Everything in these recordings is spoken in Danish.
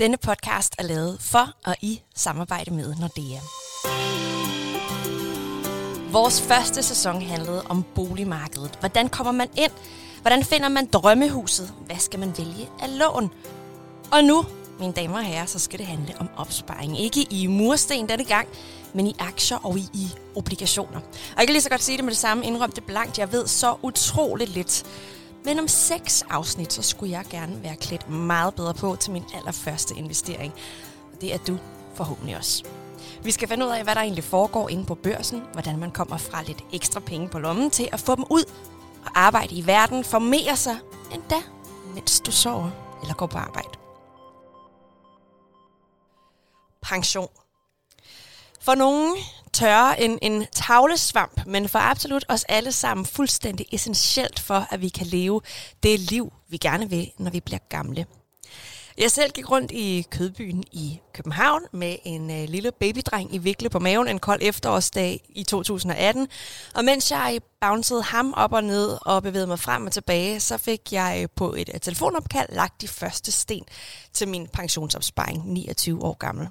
Denne podcast er lavet for og i samarbejde med Nordea. Vores første sæson handlede om boligmarkedet. Hvordan kommer man ind? Hvordan finder man drømmehuset? Hvad skal man vælge af lån? Og nu, mine damer og herrer, så skal det handle om opsparing. Ikke i mursten denne gang, men i aktier og i, i obligationer. Og jeg kan lige så godt sige det med det samme, indrøm det blankt. Jeg ved så utroligt lidt. Men om seks afsnit, så skulle jeg gerne være klædt meget bedre på til min allerførste investering. Og det er du forhåbentlig også. Vi skal finde ud af, hvad der egentlig foregår inde på børsen, hvordan man kommer fra lidt ekstra penge på lommen til at få dem ud og arbejde i verden, formere sig endda, mens du sover eller går på arbejde. Pension. For nogen tørre en, en tavlesvamp, men for absolut os alle sammen fuldstændig essentielt for, at vi kan leve det liv, vi gerne vil, når vi bliver gamle. Jeg selv gik rundt i Kødbyen i København med en øh, lille babydreng i vikle på maven en kold efterårsdag i 2018. Og mens jeg bouncede ham op og ned og bevægede mig frem og tilbage, så fik jeg på et øh, telefonopkald lagt de første sten til min pensionsopsparing, 29 år gammel.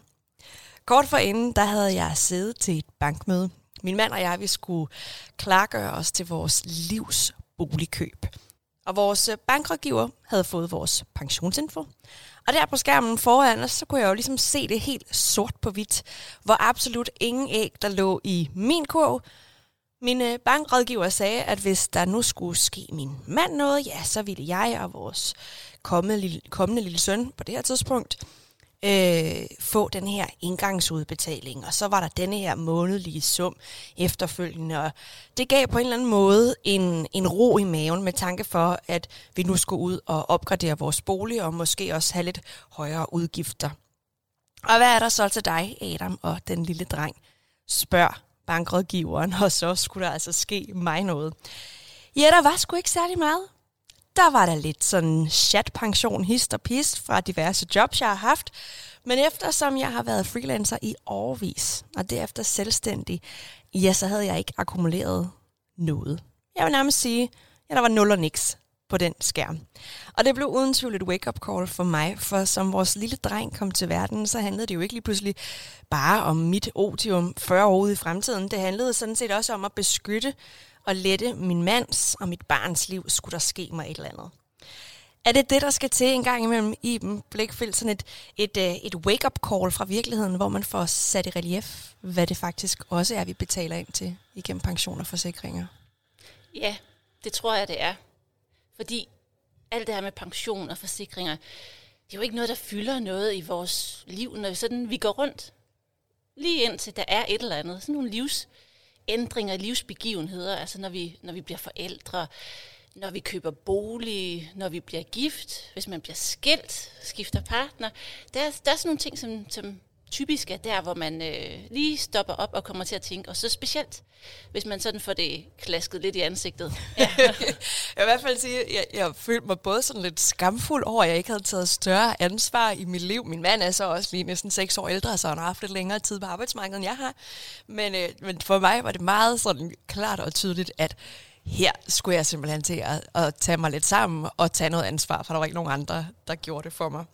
Kort forinden, der havde jeg siddet til et bankmøde. Min mand og jeg, vi skulle klargøre os til vores livs boligkøb. Og vores øh, bankrådgiver havde fået vores pensionsinfo. Og der på skærmen foran os, så kunne jeg jo ligesom se det helt sort på hvidt, hvor absolut ingen æg, der lå i min kurv. Min øh, bankrådgiver sagde, at hvis der nu skulle ske min mand noget, ja, så ville jeg og vores kommende lille, kommende lille søn på det her tidspunkt øh, få den her indgangsudbetaling, og så var der denne her månedlige sum efterfølgende, og det gav på en eller anden måde en, en ro i maven med tanke for, at vi nu skulle ud og opgradere vores bolig, og måske også have lidt højere udgifter. Og hvad er der så til dig, Adam og den lille dreng? Spørg bankrådgiveren, og så skulle der altså ske mig noget. Ja, der var sgu ikke særlig meget der var der lidt sådan chatpension, hist og pist fra diverse jobs, jeg har haft. Men eftersom jeg har været freelancer i årvis, og derefter selvstændig, ja, så havde jeg ikke akkumuleret noget. Jeg vil nærmest sige, ja, der var nul og niks på den skærm. Og det blev uden tvivl et wake-up call for mig, for som vores lille dreng kom til verden, så handlede det jo ikke lige pludselig bare om mit otium 40 år ude i fremtiden. Det handlede sådan set også om at beskytte og lette min mands og mit barns liv, skulle der ske mig et eller andet. Er det det, der skal til en gang imellem i Blikfeldt, sådan et, et, øh, et wake-up call fra virkeligheden, hvor man får sat i relief, hvad det faktisk også er, vi betaler ind til igennem pension og forsikringer? Ja, det tror jeg, det er. Fordi alt det her med pension og forsikringer, det er jo ikke noget, der fylder noget i vores liv, når vi, sådan, vi går rundt. Lige indtil der er et eller andet, sådan nogle livs ændringer, i livsbegivenheder, altså når vi, når vi bliver forældre, når vi køber bolig, når vi bliver gift, hvis man bliver skilt, skifter partner. Der, der er sådan nogle ting, som, som typisk er der, hvor man øh, lige stopper op og kommer til at tænke, og så specielt, hvis man sådan får det klasket lidt i ansigtet. Ja. jeg vil i hvert fald sige, at jeg, jeg følte mig både sådan lidt skamfuld over, at jeg ikke havde taget større ansvar i mit liv. Min mand er så også lige næsten seks år ældre, så han har haft lidt længere tid på arbejdsmarkedet, end jeg har. Men, øh, men for mig var det meget sådan klart og tydeligt, at her skulle jeg simpelthen til at, at tage mig lidt sammen og tage noget ansvar, for der var ikke nogen andre, der gjorde det for mig.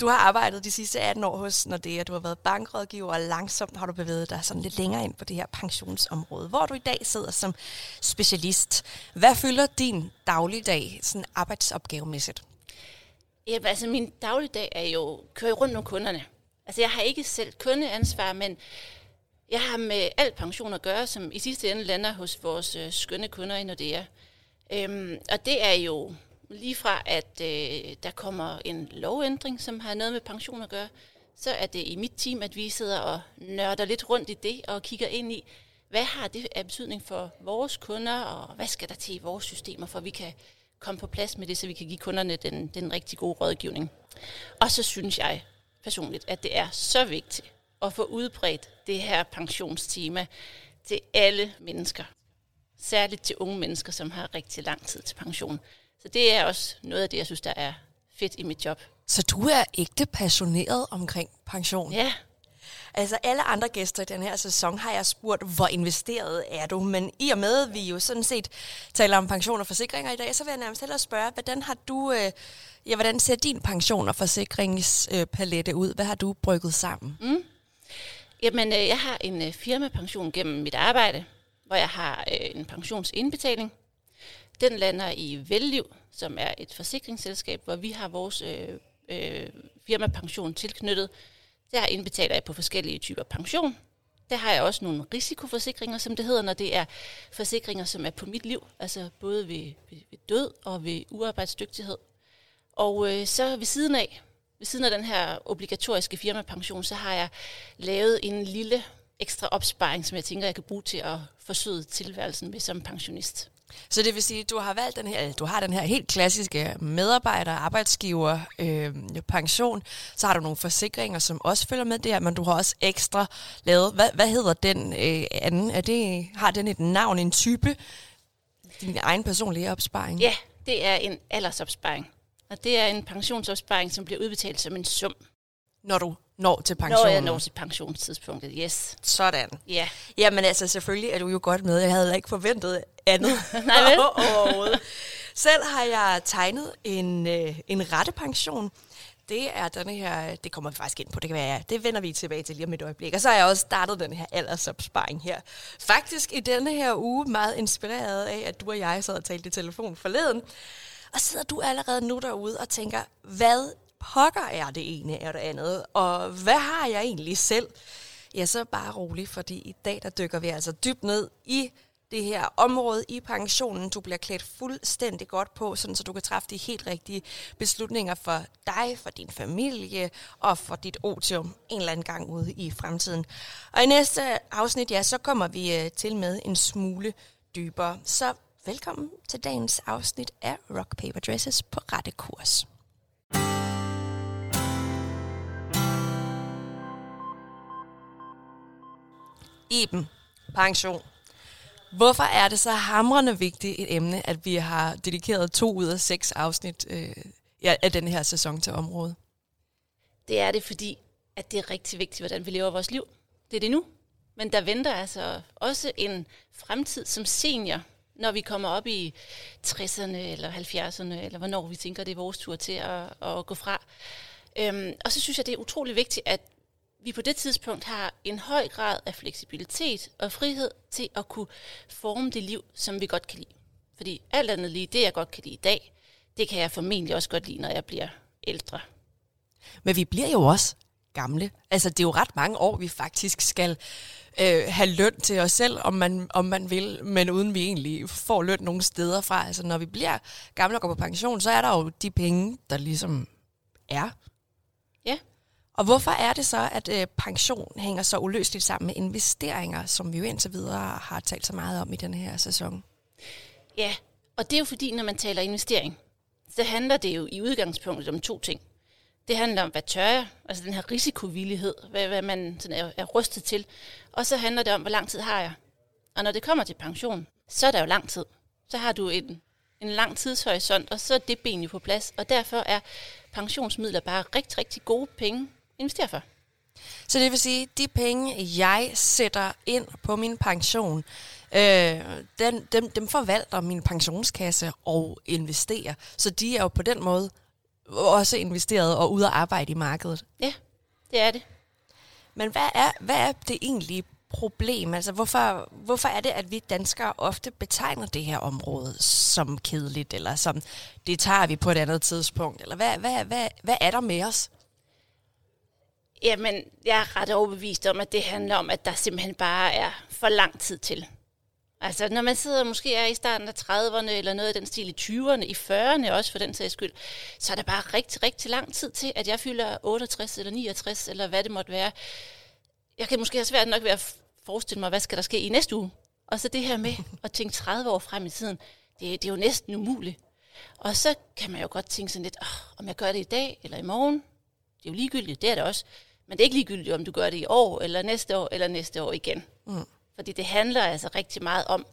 Du har arbejdet de sidste 18 år hos Nordea, du har været bankrådgiver, og langsomt har du bevæget dig sådan lidt længere ind på det her pensionsområde, hvor du i dag sidder som specialist. Hvad fylder din dagligdag sådan arbejdsopgavemæssigt? Ja, altså min dagligdag er jo køre rundt med kunderne. Altså jeg har ikke selv kundeansvar, men jeg har med alt pension at gøre, som i sidste ende lander hos vores øh, skønne kunder i Nordea. Øhm, og det er jo lige fra, at øh, der kommer en lovændring, som har noget med pension at gøre, så er det i mit team, at vi sidder og nørder lidt rundt i det og kigger ind i, hvad har det af betydning for vores kunder, og hvad skal der til i vores systemer, for at vi kan komme på plads med det, så vi kan give kunderne den, den rigtig gode rådgivning. Og så synes jeg personligt, at det er så vigtigt at få udbredt det her pensionstema til alle mennesker. Særligt til unge mennesker, som har rigtig lang tid til pension. Så det er også noget af det, jeg synes, der er fedt i mit job. Så du er ægte passioneret omkring pension? Ja. Altså alle andre gæster i den her sæson har jeg spurgt, hvor investeret er du? Men i og med, at vi jo sådan set taler om pension og forsikringer i dag, så vil jeg nærmest hellere spørge, hvordan har du, øh, ja, hvordan ser din pension og forsikringspalette ud? Hvad har du brygget sammen? Mm. Jamen, øh, jeg har en øh, firmapension gennem mit arbejde, hvor jeg har øh, en pensionsindbetaling. Den lander i Velliv, som er et forsikringsselskab, hvor vi har vores øh, øh, firmapension tilknyttet. Der indbetaler jeg på forskellige typer pension. Der har jeg også nogle risikoforsikringer, som det hedder, når det er forsikringer, som er på mit liv, altså både ved, ved, ved død og ved uarbejdsdygtighed. Og øh, så ved siden af, ved siden af den her obligatoriske firmapension, så har jeg lavet en lille ekstra opsparing, som jeg tænker, jeg kan bruge til at forsøge tilværelsen med som pensionist. Så det vil sige, at du har valgt den her, du har den her helt klassiske medarbejder, arbejdsgiver, øh, pension. Så har du nogle forsikringer, som også følger med der, men du har også ekstra lavet. Hvad, hvad hedder den øh, anden? Er det, har den et navn, en type? Din egen personlige opsparing? Ja, det er en aldersopsparing. Og det er en pensionsopsparing, som bliver udbetalt som en sum. Når du når til pensionen? Når jeg når til pensionstidspunktet, yes. Sådan. Ja. Jamen altså, selvfølgelig er du jo godt med. Jeg havde ikke forventet andet. Nej vel? overhovedet. Selv har jeg tegnet en, øh, en rettepension. Det er denne her, det kommer vi faktisk ind på, det kan være, det vender vi tilbage til lige om et øjeblik. Og så har jeg også startet den her aldersopsparing her. Faktisk i denne her uge meget inspireret af, at du og jeg sad og talte i telefon forleden. Og sidder du allerede nu derude og tænker, hvad pokker er det ene er det andet, og hvad har jeg egentlig selv? Ja, så bare rolig, fordi i dag der dykker vi altså dybt ned i det her område i pensionen. Du bliver klædt fuldstændig godt på, sådan så du kan træffe de helt rigtige beslutninger for dig, for din familie og for dit otium en eller anden gang ude i fremtiden. Og i næste afsnit, ja, så kommer vi øh, til med en smule dybere. Så velkommen til dagens afsnit af Rock Paper Dresses på rette kurs. Iben, pension. Hvorfor er det så hamrende vigtigt et emne, at vi har dedikeret to ud af seks afsnit øh, af den her sæson til området? Det er det, fordi at det er rigtig vigtigt, hvordan vi lever vores liv. Det er det nu. Men der venter altså også en fremtid som senior, når vi kommer op i 60'erne eller 70'erne, eller hvornår vi tænker, det er vores tur til at, at gå fra. Øhm, og så synes jeg, det er utrolig vigtigt, at vi på det tidspunkt har en høj grad af fleksibilitet og frihed til at kunne forme det liv, som vi godt kan lide. Fordi alt andet lige, det jeg godt kan lide i dag, det kan jeg formentlig også godt lide, når jeg bliver ældre. Men vi bliver jo også gamle. Altså, det er jo ret mange år, vi faktisk skal øh, have løn til os selv, om man, om man vil, men uden vi egentlig får løn nogle steder fra. Altså, når vi bliver gamle og går på pension, så er der jo de penge, der ligesom er. Og hvorfor er det så, at øh, pension hænger så uløseligt sammen med investeringer, som vi jo indtil videre har talt så meget om i den her sæson? Ja, og det er jo fordi, når man taler investering, så handler det jo i udgangspunktet om to ting. Det handler om, hvad tør jeg? Altså den her risikovillighed, hvad, hvad man sådan er, er rustet til. Og så handler det om, hvor lang tid har jeg? Og når det kommer til pension, så er der jo lang tid. Så har du en, en lang tidshorisont, og så er det ben jo på plads. Og derfor er pensionsmidler bare rigtig, rigtig gode penge investere for. Så det vil sige, de penge, jeg sætter ind på min pension, øh, den, dem, dem forvalter min pensionskasse og investerer. Så de er jo på den måde også investeret og ude at arbejde i markedet. Ja, det er det. Men hvad er, hvad er det egentlige problem? Altså, hvorfor, hvorfor er det, at vi danskere ofte betegner det her område som kedeligt, eller som det tager vi på et andet tidspunkt? Eller hvad, hvad, hvad, hvad er der med os? Jamen, jeg er ret overbevist om, at det handler om, at der simpelthen bare er for lang tid til. Altså, når man sidder måske er i starten af 30'erne, eller noget af den stil i 20'erne, i 40'erne også for den sags skyld, så er der bare rigtig, rigtig lang tid til, at jeg fylder 68 eller 69, eller hvad det måtte være. Jeg kan måske have svært nok ved at forestille mig, hvad skal der ske i næste uge. Og så det her med at tænke 30 år frem i tiden, det, det er jo næsten umuligt. Og så kan man jo godt tænke sådan lidt, oh, om jeg gør det i dag eller i morgen, det er jo ligegyldigt, det er det også. Men det er ikke ligegyldigt, om du gør det i år, eller næste år, eller næste år igen. Mm. Fordi det handler altså rigtig meget om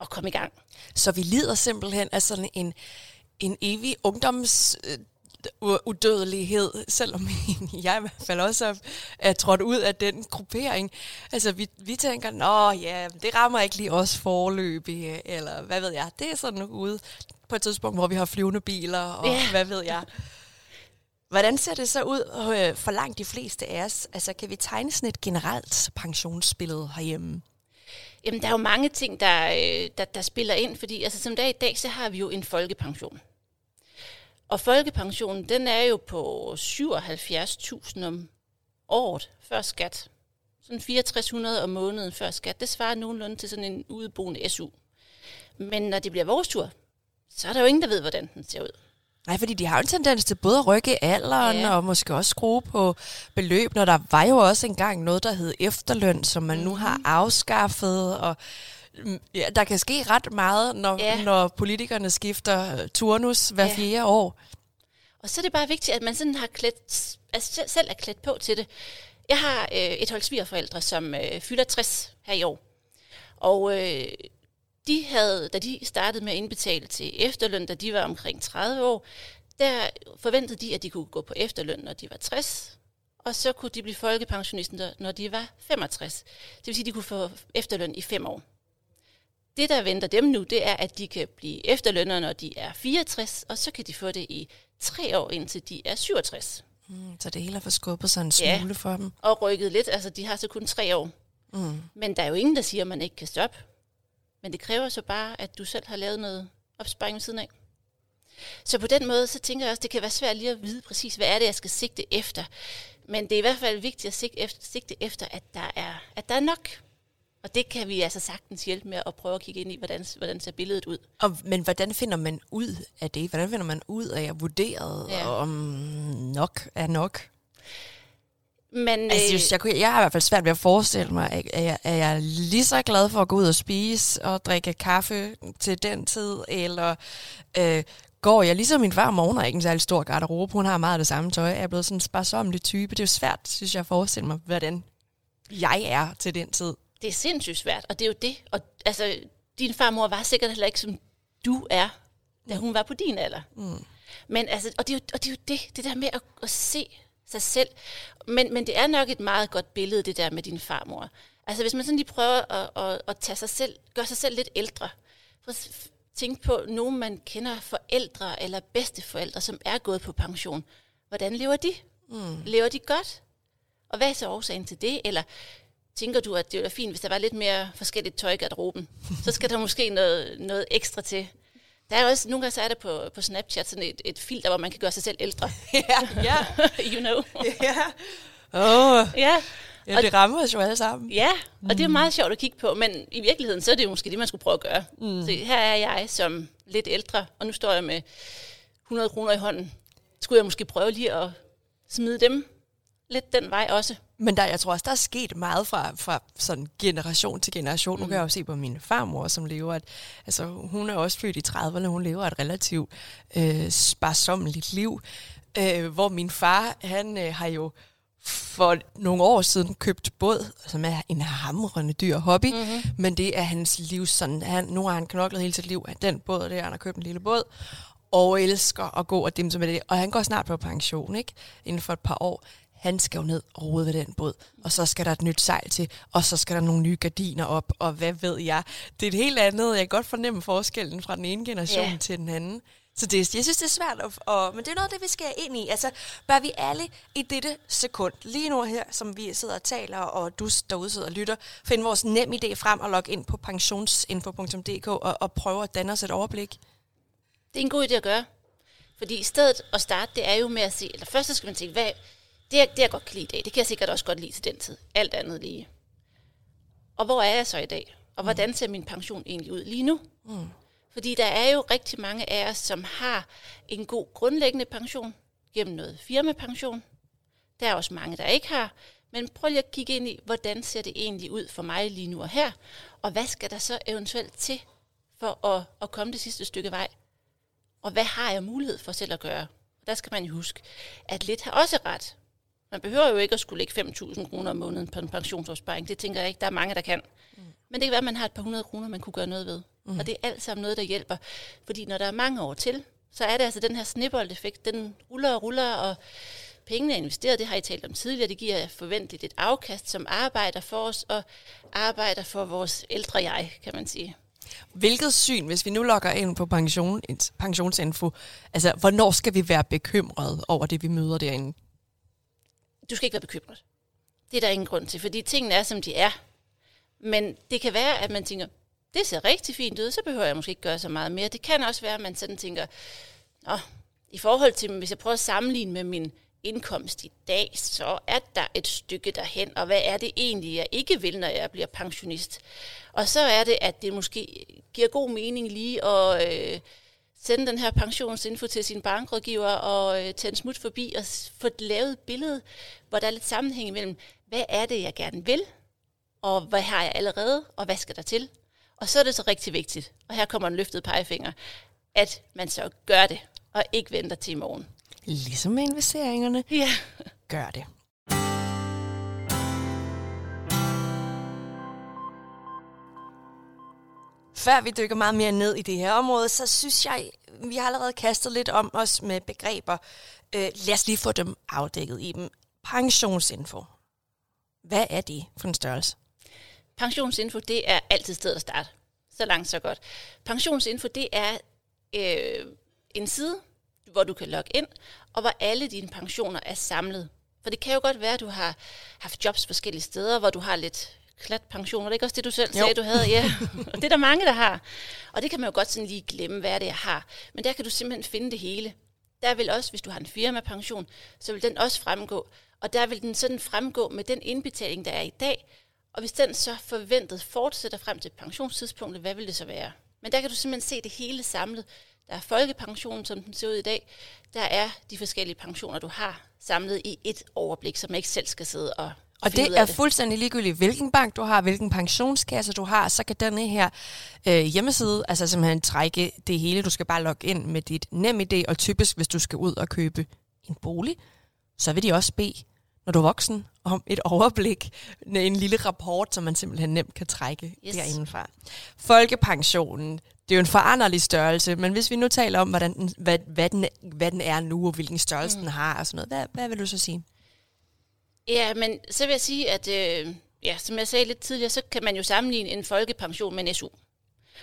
at komme i gang. Så vi lider simpelthen af sådan en, en evig ungdoms... udødelighed, selvom jeg i hvert fald også er, er trådt ud af den gruppering. Altså, vi, vi tænker, nå ja, det rammer ikke lige os forløbig, eller hvad ved jeg. Det er sådan ude på et tidspunkt, hvor vi har flyvende biler, og yeah. hvad ved jeg. Hvordan ser det så ud øh, for langt de fleste af os? Altså, kan vi tegne sådan et generelt pensionsbillede herhjemme? Jamen, der er jo mange ting, der, øh, der, der spiller ind, fordi altså, som dag i dag, så har vi jo en folkepension. Og folkepensionen, den er jo på 77.000 om året før skat. Sådan 6400 om måneden før skat. Det svarer nogenlunde til sådan en udeboende SU. Men når det bliver vores tur, så er der jo ingen, der ved, hvordan den ser ud. Nej, fordi de har jo en tendens til både at rykke alderen ja. og måske også skrue på beløb, når der var jo også engang noget, der hed efterløn, som man mm-hmm. nu har mhm. afskaffet, og mm, ja, der kan ske ret meget, når, ja. når politikerne skifter turnus hver ja. fjerde år. Og så er det bare vigtigt, at man sådan har klædt, altså selv er klædt på til det. Jeg har øh, et hold svigerforældre, som øh, fylder 60 her i år. Og øh, de havde, da de startede med at indbetale til efterløn, da de var omkring 30 år, der forventede de, at de kunne gå på efterløn, når de var 60, og så kunne de blive folkepensionister, når de var 65. Det vil sige, at de kunne få efterløn i fem år. Det, der venter dem nu, det er, at de kan blive efterlønner, når de er 64, og så kan de få det i tre år, indtil de er 67. Mm, så det hele er forskubbet sig en smule ja, for dem. og rykket lidt. Altså, de har så kun tre år. Mm. Men der er jo ingen, der siger, at man ikke kan stoppe. Men det kræver så bare, at du selv har lavet noget opsparing ved siden af. Så på den måde, så tænker jeg også, det kan være svært lige at vide præcis, hvad er det, jeg skal sigte efter. Men det er i hvert fald vigtigt at sigte efter, sigte efter at, der er, at der er nok. Og det kan vi altså sagtens hjælpe med at prøve at kigge ind i, hvordan, hvordan ser billedet ud. Og, men hvordan finder man ud af det? Hvordan finder man ud af at vurdere, ja. om nok er nok? Men, altså, øh, jeg, jeg har i hvert fald svært ved at forestille mig, at, at, jeg, at jeg er lige så glad for at gå ud og spise og drikke kaffe til den tid, eller øh, går jeg ligesom min far morgen, ikke en særlig stor garderobe, hun har meget af det samme tøj, jeg er blevet sådan en sparsomlig type. Det er jo svært, synes jeg, at forestille mig, hvordan jeg er til den tid. Det er sindssygt svært, og det er jo det. Og, altså, din farmor var sikkert heller ikke, som du er, da hun var på din alder. Mm. Men altså, og det er jo, og det, er jo det, det der med at, at se sig selv. Men, men det er nok et meget godt billede, det der med din farmor. Altså hvis man sådan lige prøver at, at, at tage sig selv, gøre sig selv lidt ældre. Tænke på nogen, man kender forældre eller bedsteforældre, som er gået på pension. Hvordan lever de? Mm. Lever de godt? Og hvad er så årsagen til det? Eller tænker du, at det være fint, hvis der var lidt mere forskelligt tøj i garderoben? så skal der måske noget, noget ekstra til. Der er også, nogle gange så er der på, på Snapchat sådan et, et filter, hvor man kan gøre sig selv ældre. Ja, ja. you know. ja. Oh. Ja. Ja, det rammer os jo alle sammen. Ja, og mm. det er meget sjovt at kigge på, men i virkeligheden, så er det jo måske det, man skulle prøve at gøre. Mm. Så her er jeg som lidt ældre, og nu står jeg med 100 kroner i hånden. Skulle jeg måske prøve lige at smide dem lidt den vej også. Men der, jeg tror også, der er sket meget fra, fra sådan generation til generation. Mm. Nu kan jeg jo se på min farmor, som lever et, altså hun er også født i 30'erne, hun lever et relativt øh, sparsommeligt liv. Øh, hvor min far, han øh, har jo for nogle år siden købt båd, som er en hamrende dyr hobby, mm-hmm. men det er hans liv sådan, han, nu har han knoklet hele sit liv, den båd der, han har købt en lille båd, og elsker at gå og dimse med det, og han går snart på pension, ikke? Inden for et par år han skal jo ned og rode ved den båd, og så skal der et nyt sejl til, og så skal der nogle nye gardiner op, og hvad ved jeg. Det er et helt andet. Jeg kan godt fornemme forskellen fra den ene generation yeah. til den anden. Så det, jeg synes, det er svært, at, og, men det er noget af det, vi skal ind i. Altså, bør vi alle i dette sekund, lige nu her, som vi sidder og taler, og du derude sidder og lytter, finde vores nem idé frem og logge ind på pensionsinfo.dk og, og prøve at danne os et overblik? Det er en god idé at gøre. Fordi stedet at starte, det er jo med at se, eller først skal man tænke, hvad, det, det jeg godt kan lide i dag, det kan jeg sikkert også godt lide til den tid. Alt andet lige. Og hvor er jeg så i dag? Og mm. hvordan ser min pension egentlig ud lige nu? Mm. Fordi der er jo rigtig mange af os, som har en god grundlæggende pension gennem noget firmapension. Der er også mange, der ikke har. Men prøv lige at kigge ind i, hvordan ser det egentlig ud for mig lige nu og her? Og hvad skal der så eventuelt til for at, at komme det sidste stykke vej? Og hvad har jeg mulighed for selv at gøre? Der skal man jo huske, at lidt har også ret. Man behøver jo ikke at skulle lægge 5.000 kroner om måneden på en pensionsopsparing. Det tænker jeg ikke, der er mange, der kan. Mm. Men det kan være, at man har et par hundrede kroner, man kunne gøre noget ved. Mm. Og det er alt sammen noget, der hjælper. Fordi når der er mange år til, så er det altså den her snibbold-effekt, den ruller og ruller, og pengene er investeret, det har I talt om tidligere, det giver forventeligt et afkast, som arbejder for os, og arbejder for vores ældre jeg, kan man sige. Hvilket syn, hvis vi nu logger ind på pension, pensionsinfo, altså hvornår skal vi være bekymrede over det, vi møder derinde? Du skal ikke være bekymret. Det er der ingen grund til, fordi tingene er, som de er. Men det kan være, at man tænker, det ser rigtig fint ud, så behøver jeg måske ikke gøre så meget mere. Det kan også være, at man sådan tænker, Nå, i forhold til, hvis jeg prøver at sammenligne med min indkomst i dag, så er der et stykke derhen, og hvad er det egentlig, jeg ikke vil, når jeg bliver pensionist? Og så er det, at det måske giver god mening lige at øh, sende den her pensionsinfo til sin bankrådgiver og øh, tage en smut forbi og få lavet et billede, hvor der er lidt sammenhæng imellem, hvad er det, jeg gerne vil, og hvad har jeg allerede, og hvad skal der til? Og så er det så rigtig vigtigt, og her kommer en løftet pegefinger, at man så gør det, og ikke venter til i morgen. Ligesom med investeringerne. Ja. Gør det. Før vi dykker meget mere ned i det her område, så synes jeg, vi har allerede kastet lidt om os med begreber. Øh, lad os lige få dem afdækket i dem. Pensionsinfo. Hvad er det for en størrelse? Pensionsinfo, det er altid stedet at starte. Så langt, så godt. Pensionsinfo, det er øh, en side, hvor du kan logge ind, og hvor alle dine pensioner er samlet. For det kan jo godt være, at du har haft jobs forskellige steder, hvor du har lidt klat pension. Var det ikke også det, du selv jo. sagde, du havde? Ja, og det er der mange, der har. Og det kan man jo godt sådan lige glemme, hvad det jeg har. Men der kan du simpelthen finde det hele. Der vil også, hvis du har en firmapension, så vil den også fremgå. Og der vil den sådan fremgå med den indbetaling, der er i dag. Og hvis den så forventet fortsætter frem til pensionstidspunktet, hvad vil det så være? Men der kan du simpelthen se det hele samlet. Der er folkepensionen, som den ser ud i dag. Der er de forskellige pensioner, du har samlet i et overblik, så man ikke selv skal sidde og og det er det. fuldstændig ligegyldigt, hvilken bank du har, hvilken pensionskasse du har, så kan denne her øh, hjemmeside altså simpelthen trække det hele. Du skal bare logge ind med dit NemID, og typisk, hvis du skal ud og købe en bolig, så vil de også bede, når du er voksen, om et overblik, en lille rapport, som man simpelthen nemt kan trække yes. derindefra. Folkepensionen, det er jo en foranderlig størrelse, men hvis vi nu taler om, hvordan den, hvad, hvad, den, hvad den er nu, og hvilken størrelse mm. den har og sådan noget, hvad, hvad vil du så sige? Ja, men så vil jeg sige, at øh, ja, som jeg sagde lidt tidligere, så kan man jo sammenligne en folkepension med en SU.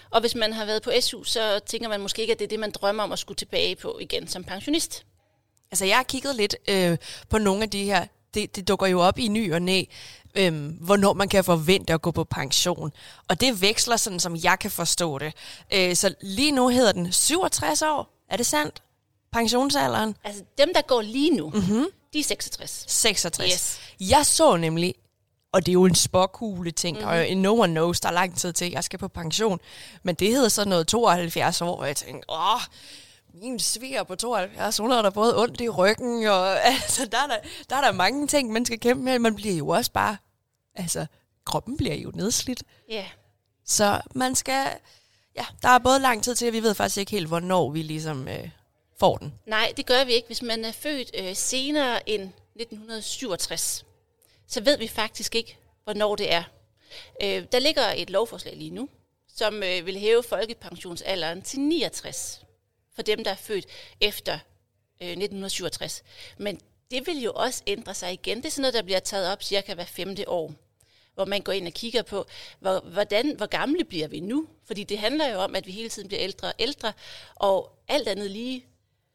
Og hvis man har været på SU, så tænker man måske ikke, at det er det, man drømmer om at skulle tilbage på igen som pensionist. Altså, jeg har kigget lidt øh, på nogle af de her det, det dukker jo op i ny og næ, øhm, hvornår man kan forvente at gå på pension. Og det veksler sådan, som jeg kan forstå det. Øh, så lige nu hedder den 67 år. Er det sandt? Pensionsalderen? Altså dem, der går lige nu, mm-hmm. De er 66. 66. Yes. Jeg så nemlig, og det er jo en spåkugle ting, mm-hmm. og no one knows, der er lang tid til, jeg skal på pension. Men det hedder så noget 72 år, og jeg tænkte, åh, min sviger på 72, hun har da både ondt i ryggen, og altså, der, er der, der er der mange ting, man skal kæmpe med. Man bliver jo også bare, altså, kroppen bliver jo nedslidt. Ja. Yeah. Så man skal, ja, der er både lang tid til, at vi ved faktisk ikke helt, hvornår vi ligesom øh, får den. Nej, det gør vi ikke. Hvis man er født øh, senere end 1967, så ved vi faktisk ikke, hvornår det er. Øh, der ligger et lovforslag lige nu, som øh, vil hæve folkepensionsalderen til 69 for dem, der er født efter øh, 1967. Men det vil jo også ændre sig igen. Det er sådan noget, der bliver taget op cirka hver femte år, hvor man går ind og kigger på, hvor, hvordan, hvor gamle bliver vi nu? Fordi det handler jo om, at vi hele tiden bliver ældre og ældre, og alt andet lige,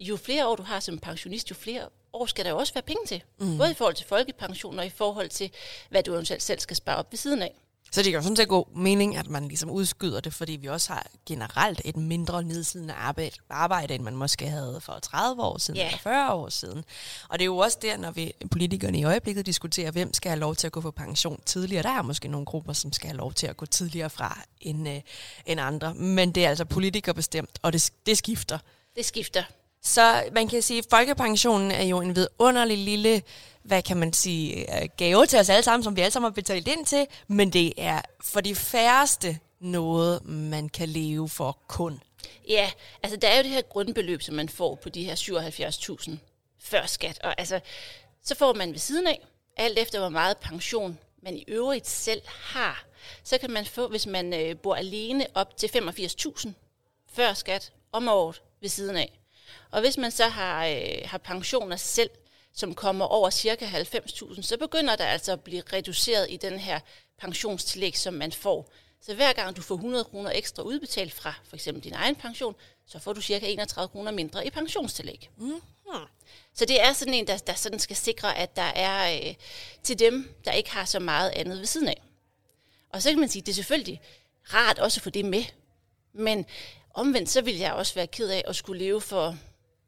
jo flere år du har som pensionist, jo flere år skal der jo også være penge til. Mm. Både i forhold til folkepension og i forhold til, hvad du eventuelt selv skal spare op ved siden af. Så det kan jo sådan set god mening, at man ligesom udskyder det, fordi vi også har generelt et mindre nedslidende arbejde, arbejde end man måske havde for 30 år siden yeah. eller 40 år siden. Og det er jo også der, når vi politikerne i øjeblikket diskuterer, hvem skal have lov til at gå på pension tidligere. Der er måske nogle grupper, som skal have lov til at gå tidligere fra end, øh, end andre. Men det er altså politikerbestemt, og det, det skifter. Det skifter. Så man kan sige, at folkepensionen er jo en vidunderlig lille, hvad kan man sige, øh, gave til os alle sammen, som vi alle sammen har betalt ind til, men det er for de færreste noget, man kan leve for kun. Ja, altså der er jo det her grundbeløb, som man får på de her 77.000 før skat, og altså, så får man ved siden af, alt efter hvor meget pension man i øvrigt selv har, så kan man få, hvis man øh, bor alene, op til 85.000 før skat om året ved siden af. Og hvis man så har, øh, har pensioner selv, som kommer over cirka 90.000, så begynder der altså at blive reduceret i den her pensionstillæg, som man får. Så hver gang du får 100 kroner ekstra udbetalt fra for eksempel din egen pension, så får du cirka 31 kroner mindre i pensionstillæg. Mm-hmm. Så det er sådan en, der, der sådan skal sikre, at der er øh, til dem, der ikke har så meget andet ved siden af. Og så kan man sige, at det er selvfølgelig rart også at få det med. Men omvendt, så vil jeg også være ked af at skulle leve for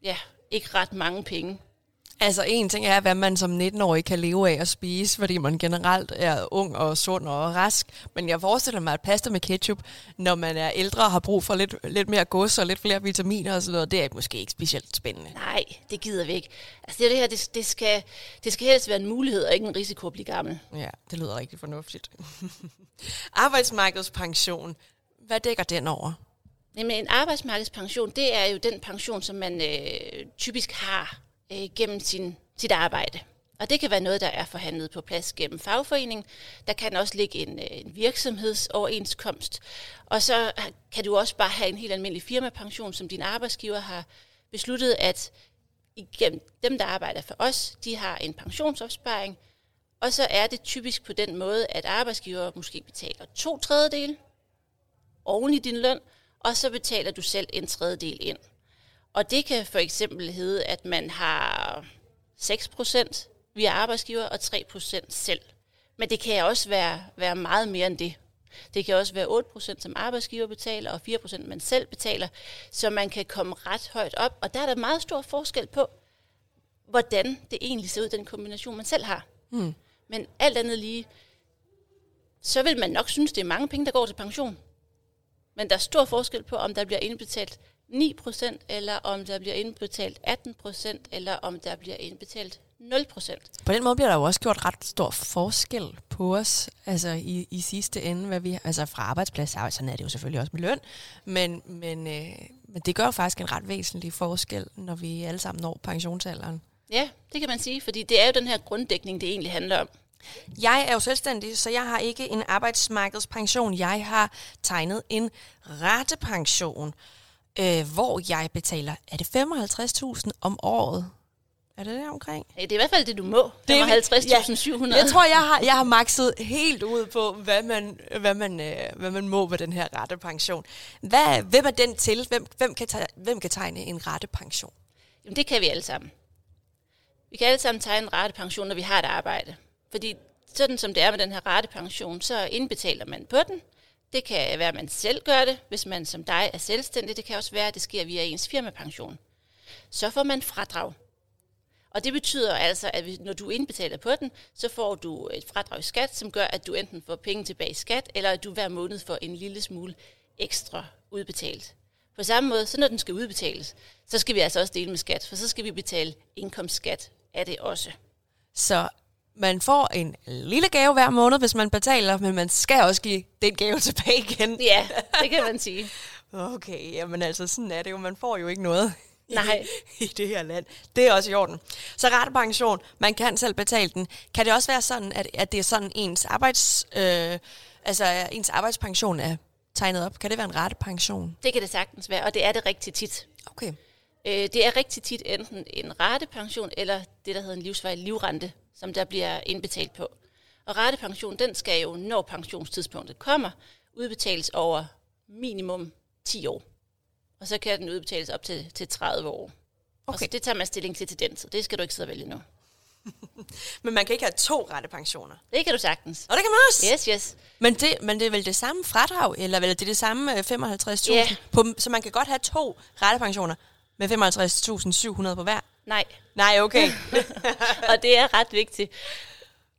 ja, ikke ret mange penge. Altså en ting er, hvad man som 19-årig kan leve af at spise, fordi man generelt er ung og sund og rask. Men jeg forestiller mig, at pasta med ketchup, når man er ældre og har brug for lidt, lidt mere gods og lidt flere vitaminer og sådan noget, det er måske ikke specielt spændende. Nej, det gider vi ikke. Altså det her, det, det, skal, det skal helst være en mulighed og ikke en risiko at blive gammel. Ja, det lyder rigtig fornuftigt. Arbejdsmarkedspension, hvad dækker den over? Jamen en arbejdsmarkedspension, det er jo den pension, som man øh, typisk har øh, gennem sin, sit arbejde. Og det kan være noget, der er forhandlet på plads gennem fagforening. Der kan også ligge en, øh, en virksomhedsoverenskomst. Og så kan du også bare have en helt almindelig firmapension, som din arbejdsgiver har besluttet, at igennem dem, der arbejder for os, de har en pensionsopsparing. Og så er det typisk på den måde, at arbejdsgiver måske betaler to tredjedel oven i din løn, og så betaler du selv en tredjedel ind. Og det kan for eksempel hedde, at man har 6% via arbejdsgiver og 3% selv. Men det kan også være, være meget mere end det. Det kan også være 8% som arbejdsgiver betaler, og 4% man selv betaler, så man kan komme ret højt op. Og der er der meget stor forskel på, hvordan det egentlig ser ud, den kombination, man selv har. Mm. Men alt andet lige, så vil man nok synes, det er mange penge, der går til pension. Men der er stor forskel på, om der bliver indbetalt 9%, eller om der bliver indbetalt 18%, eller om der bliver indbetalt 0%. På den måde bliver der jo også gjort ret stor forskel på os, altså i, i sidste ende, hvad vi, altså fra arbejdsplads, sådan er det jo selvfølgelig også med løn, men, men, øh, men det gør jo faktisk en ret væsentlig forskel, når vi alle sammen når pensionsalderen. Ja, det kan man sige, fordi det er jo den her grunddækning, det egentlig handler om. Jeg er jo selvstændig, så jeg har ikke en arbejdsmarkedspension. Jeg har tegnet en rettepension øh, hvor jeg betaler, er det 55.000 om året? Er det der omkring? Ja, det er i hvert fald det, du må. 55.700. Ja, jeg tror, jeg har, jeg har makset helt ud på, hvad man, hvad, man, øh, hvad man må med den her rettepension. Hvad, hvem er den til? Hvem, hvem, kan tage, hvem kan tegne en rettepension? Jamen, det kan vi alle sammen. Vi kan alle sammen tegne en rettepension, når vi har et arbejde. Fordi sådan som det er med den her ratepension, så indbetaler man på den, det kan være, at man selv gør det, hvis man som dig er selvstændig. Det kan også være, at det sker via ens firmapension. Så får man fradrag. Og det betyder altså, at når du indbetaler på den, så får du et fradrag i skat, som gør, at du enten får penge tilbage i skat, eller at du hver måned får en lille smule ekstra udbetalt. På samme måde, så når den skal udbetales, så skal vi altså også dele med skat, for så skal vi betale indkomstskat af det også. Så man får en lille gave hver måned, hvis man betaler, men man skal også give den gave tilbage igen. Ja, det kan man sige. okay, jamen altså, sådan er det jo. Man får jo ikke noget Nej. i, i det her land. Det er også i orden. Så rettepension, man kan selv betale den. Kan det også være sådan, at, at det er sådan ens arbejds... Øh, altså, ens arbejdspension er tegnet op? Kan det være en rettepension? Det kan det sagtens være, og det er det rigtig tit. Okay. Øh, det er rigtig tit enten en rettepension, eller det, der hedder en livsvej livrente som der bliver indbetalt på. Og ratepension, den skal jo, når pensionstidspunktet kommer, udbetales over minimum 10 år. Og så kan den udbetales op til, til 30 år. Okay. Og så det tager man stilling til til den tid. Det skal du ikke sidde og vælge nu. men man kan ikke have to rettepensioner. Det kan du sagtens. Og det kan man også? Yes, yes. Men det, men det er vel det samme fradrag, eller vel det er det samme 55.000? Yeah. På, så man kan godt have to rettepensioner med 55.700 på hver? Nej. Nej, okay. og det er ret vigtigt.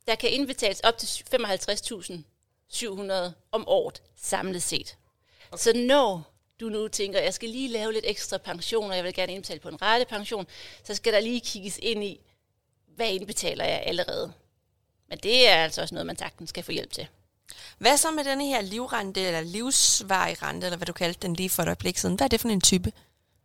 Der kan indbetales op til 55.700 om året samlet set. Okay. Så når du nu tænker, jeg skal lige lave lidt ekstra pension, og jeg vil gerne indbetale på en rette pension, så skal der lige kigges ind i, hvad indbetaler jeg allerede. Men det er altså også noget, man sagtens skal få hjælp til. Hvad så med denne her livrente, eller livsvarig rente, eller hvad du kaldte den lige for et øjeblik siden? Hvad er det for en type?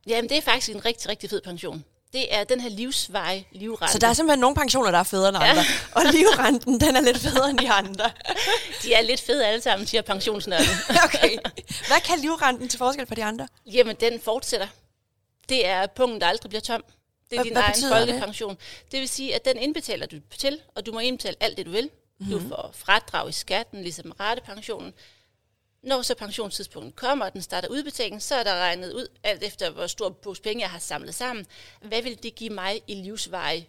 Jamen, det er faktisk en rigtig, rigtig fed pension. Det er den her livsveje livrente. Så der er simpelthen nogle pensioner, der er federe end andre. Ja. Og livrenten, den er lidt federe end de andre. De er lidt fede alle sammen, siger pensionsnørden. okay. Hvad kan livrenten til forskel på de andre? Jamen, den fortsætter. Det er punkten, der aldrig bliver tom. Det er din hvad egen folkepension. Det? det vil sige, at den indbetaler du til, og du må indbetale alt det, du vil. Mm-hmm. Mhm. Du får fradrag i skatten, ligesom ratepensionen. Når så pensionstidspunktet kommer, og den starter udbetalingen, så er der regnet ud, alt efter hvor stor pose penge jeg har samlet sammen, hvad vil det give mig i livsvarig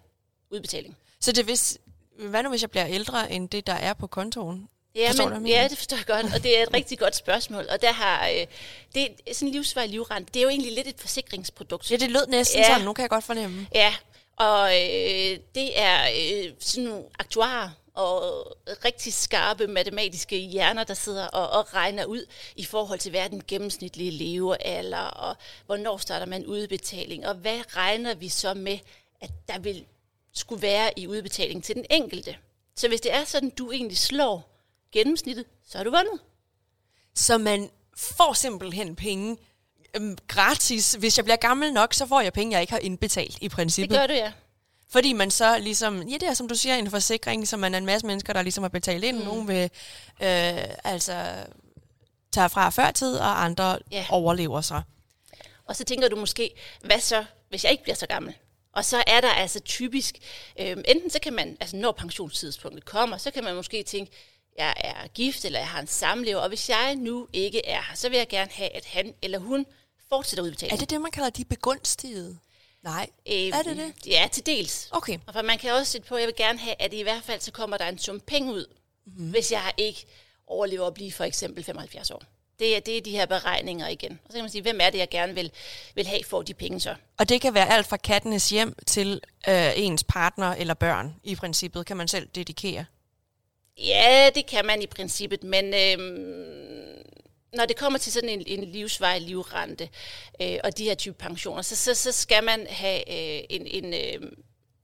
udbetaling? Så det hvis, hvad nu hvis jeg bliver ældre end det, der er på kontoen? Ja, Forstår men, ja, det forstår jeg godt, og det er et rigtig godt spørgsmål. Og der har, øh, det er sådan en livsvarig livrente, det er jo egentlig lidt et forsikringsprodukt. Ja, det lød næsten ja. sådan. Nu kan jeg godt fornemme. Ja, og øh, det er øh, sådan nogle aktuarer og rigtig skarpe matematiske hjerner, der sidder og, og regner ud i forhold til, hvad den gennemsnitlige levealder, og hvornår starter man udbetaling, og hvad regner vi så med, at der vil skulle være i udbetaling til den enkelte. Så hvis det er sådan, du egentlig slår gennemsnittet, så er du vundet. Så man får simpelthen penge øhm, gratis. Hvis jeg bliver gammel nok, så får jeg penge, jeg ikke har indbetalt i Det princippet. gør du, ja. Fordi man så ligesom, ja det er som du siger, en forsikring, som man er en masse mennesker, der ligesom har betalt ind. Mm. Nogle vil øh, altså tage fra før tid, og andre ja. overlever så. Og så tænker du måske, hvad så, hvis jeg ikke bliver så gammel? Og så er der altså typisk, øh, enten så kan man, altså når pensionstidspunktet kommer, så kan man måske tænke, jeg er gift, eller jeg har en samlever, og hvis jeg nu ikke er her, så vil jeg gerne have, at han eller hun fortsætter Er udbetalingen. det det, man kalder de begunstigede? Nej. er det det? Ja, til dels. Okay. Og for man kan også sætte på, at jeg vil gerne have, at i hvert fald så kommer der en sum penge ud, mm-hmm. hvis jeg ikke overlever at blive for eksempel 75 år. Det er, det er de her beregninger igen. Og så kan man sige, hvem er det, jeg gerne vil, vil have for de penge så? Og det kan være alt fra kattenes hjem til øh, ens partner eller børn. I princippet kan man selv dedikere. Ja, det kan man i princippet, men øhm, når det kommer til sådan en, en livsvej livrente øh, og de her type pensioner, så, så, så skal man have øh, en, en, øh,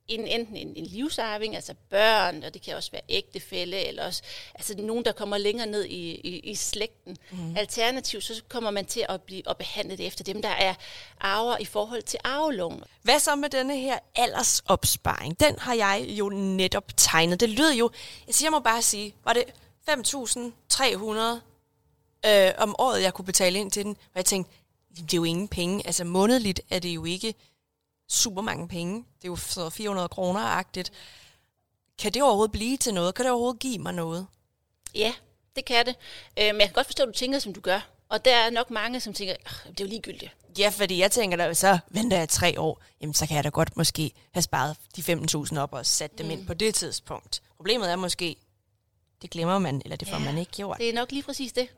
en, enten en, en livsarving, altså børn, og det kan også være ægtefælle, eller også altså nogen, der kommer længere ned i, i, i slægten. Mm. Alternativt, så kommer man til at blive at behandle det efter dem, der er arver i forhold til arveloven. Hvad så med denne her aldersopsparing? Den har jeg jo netop tegnet. Det lyder jo, jeg siger, jeg må bare sige, var det 5.300 øh, om året, jeg kunne betale ind til den? Og jeg tænkte, det er jo ingen penge. Altså månedligt er det jo ikke super mange penge. Det er jo så 400 kroner-agtigt. Kan det overhovedet blive til noget? Kan det overhovedet give mig noget? Ja, det kan det. Øh, men jeg kan godt forstå, at du tænker, som du gør. Og der er nok mange, som tænker, "Ah, det er jo ligegyldigt. Ja, fordi jeg tænker da, så venter jeg tre år, jamen så kan jeg da godt måske have sparet de 15.000 op og sat dem mm. ind på det tidspunkt. Problemet er måske, det glemmer man, eller det får Ja, man ikke gjort. Det er nok lige præcis det.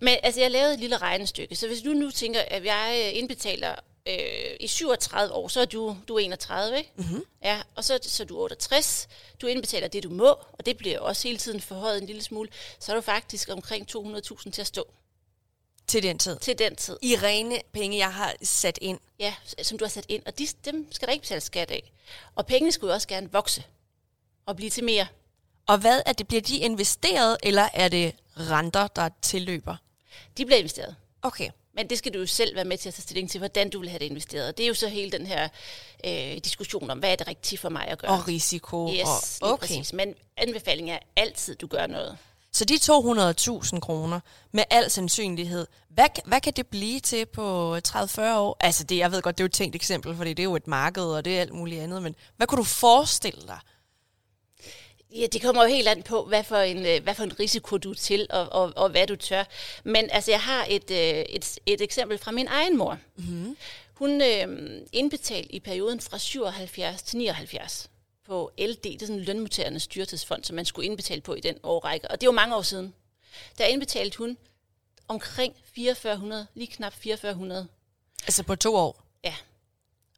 Men altså, jeg lavede et lille regnestykke, så hvis du nu tænker, at jeg øh, indbetaler øh, i 37 år, så er du, du er 31, ikke? Mm-hmm. Ja, og så, så er du 68. Du indbetaler det, du må, og det bliver også hele tiden forhøjet en lille smule. Så er du faktisk omkring 200.000 til at stå Til den tid. til den tid. I rene penge, jeg har sat ind. Ja, som du har sat ind. Og de, dem skal der ikke betales skat af. Og pengene skulle jo også gerne vokse og blive til mere. Og hvad er det? Bliver de investeret, eller er det renter, der tilløber? De bliver investeret. Okay. Men det skal du jo selv være med til at tage stilling til, hvordan du vil have det investeret. Og det er jo så hele den her øh, diskussion om, hvad er det rigtigt for mig at gøre. Og risiko. yes, og, okay. præcis. Men anbefalingen er altid, du gør noget. Så de 200.000 kroner, med al sandsynlighed, hvad, hvad kan det blive til på 30-40 år? Altså, det, jeg ved godt, det er jo et tænkt eksempel, fordi det er jo et marked, og det er alt muligt andet, men hvad kunne du forestille dig? Ja, det kommer jo helt an på, hvad for en, øh, hvad for en risiko du er til, og, og, og hvad du tør. Men altså, jeg har et, øh, et, et eksempel fra min egen mor. Mm-hmm. Hun øh, indbetalte i perioden fra 77 til 79 på LD, det er sådan en lønmodtagernes styrtidsfond, som man skulle indbetale på i den årrække. Og det er jo mange år siden. Der indbetalte hun omkring 4400, lige knap 4400. Altså på to år? Ja.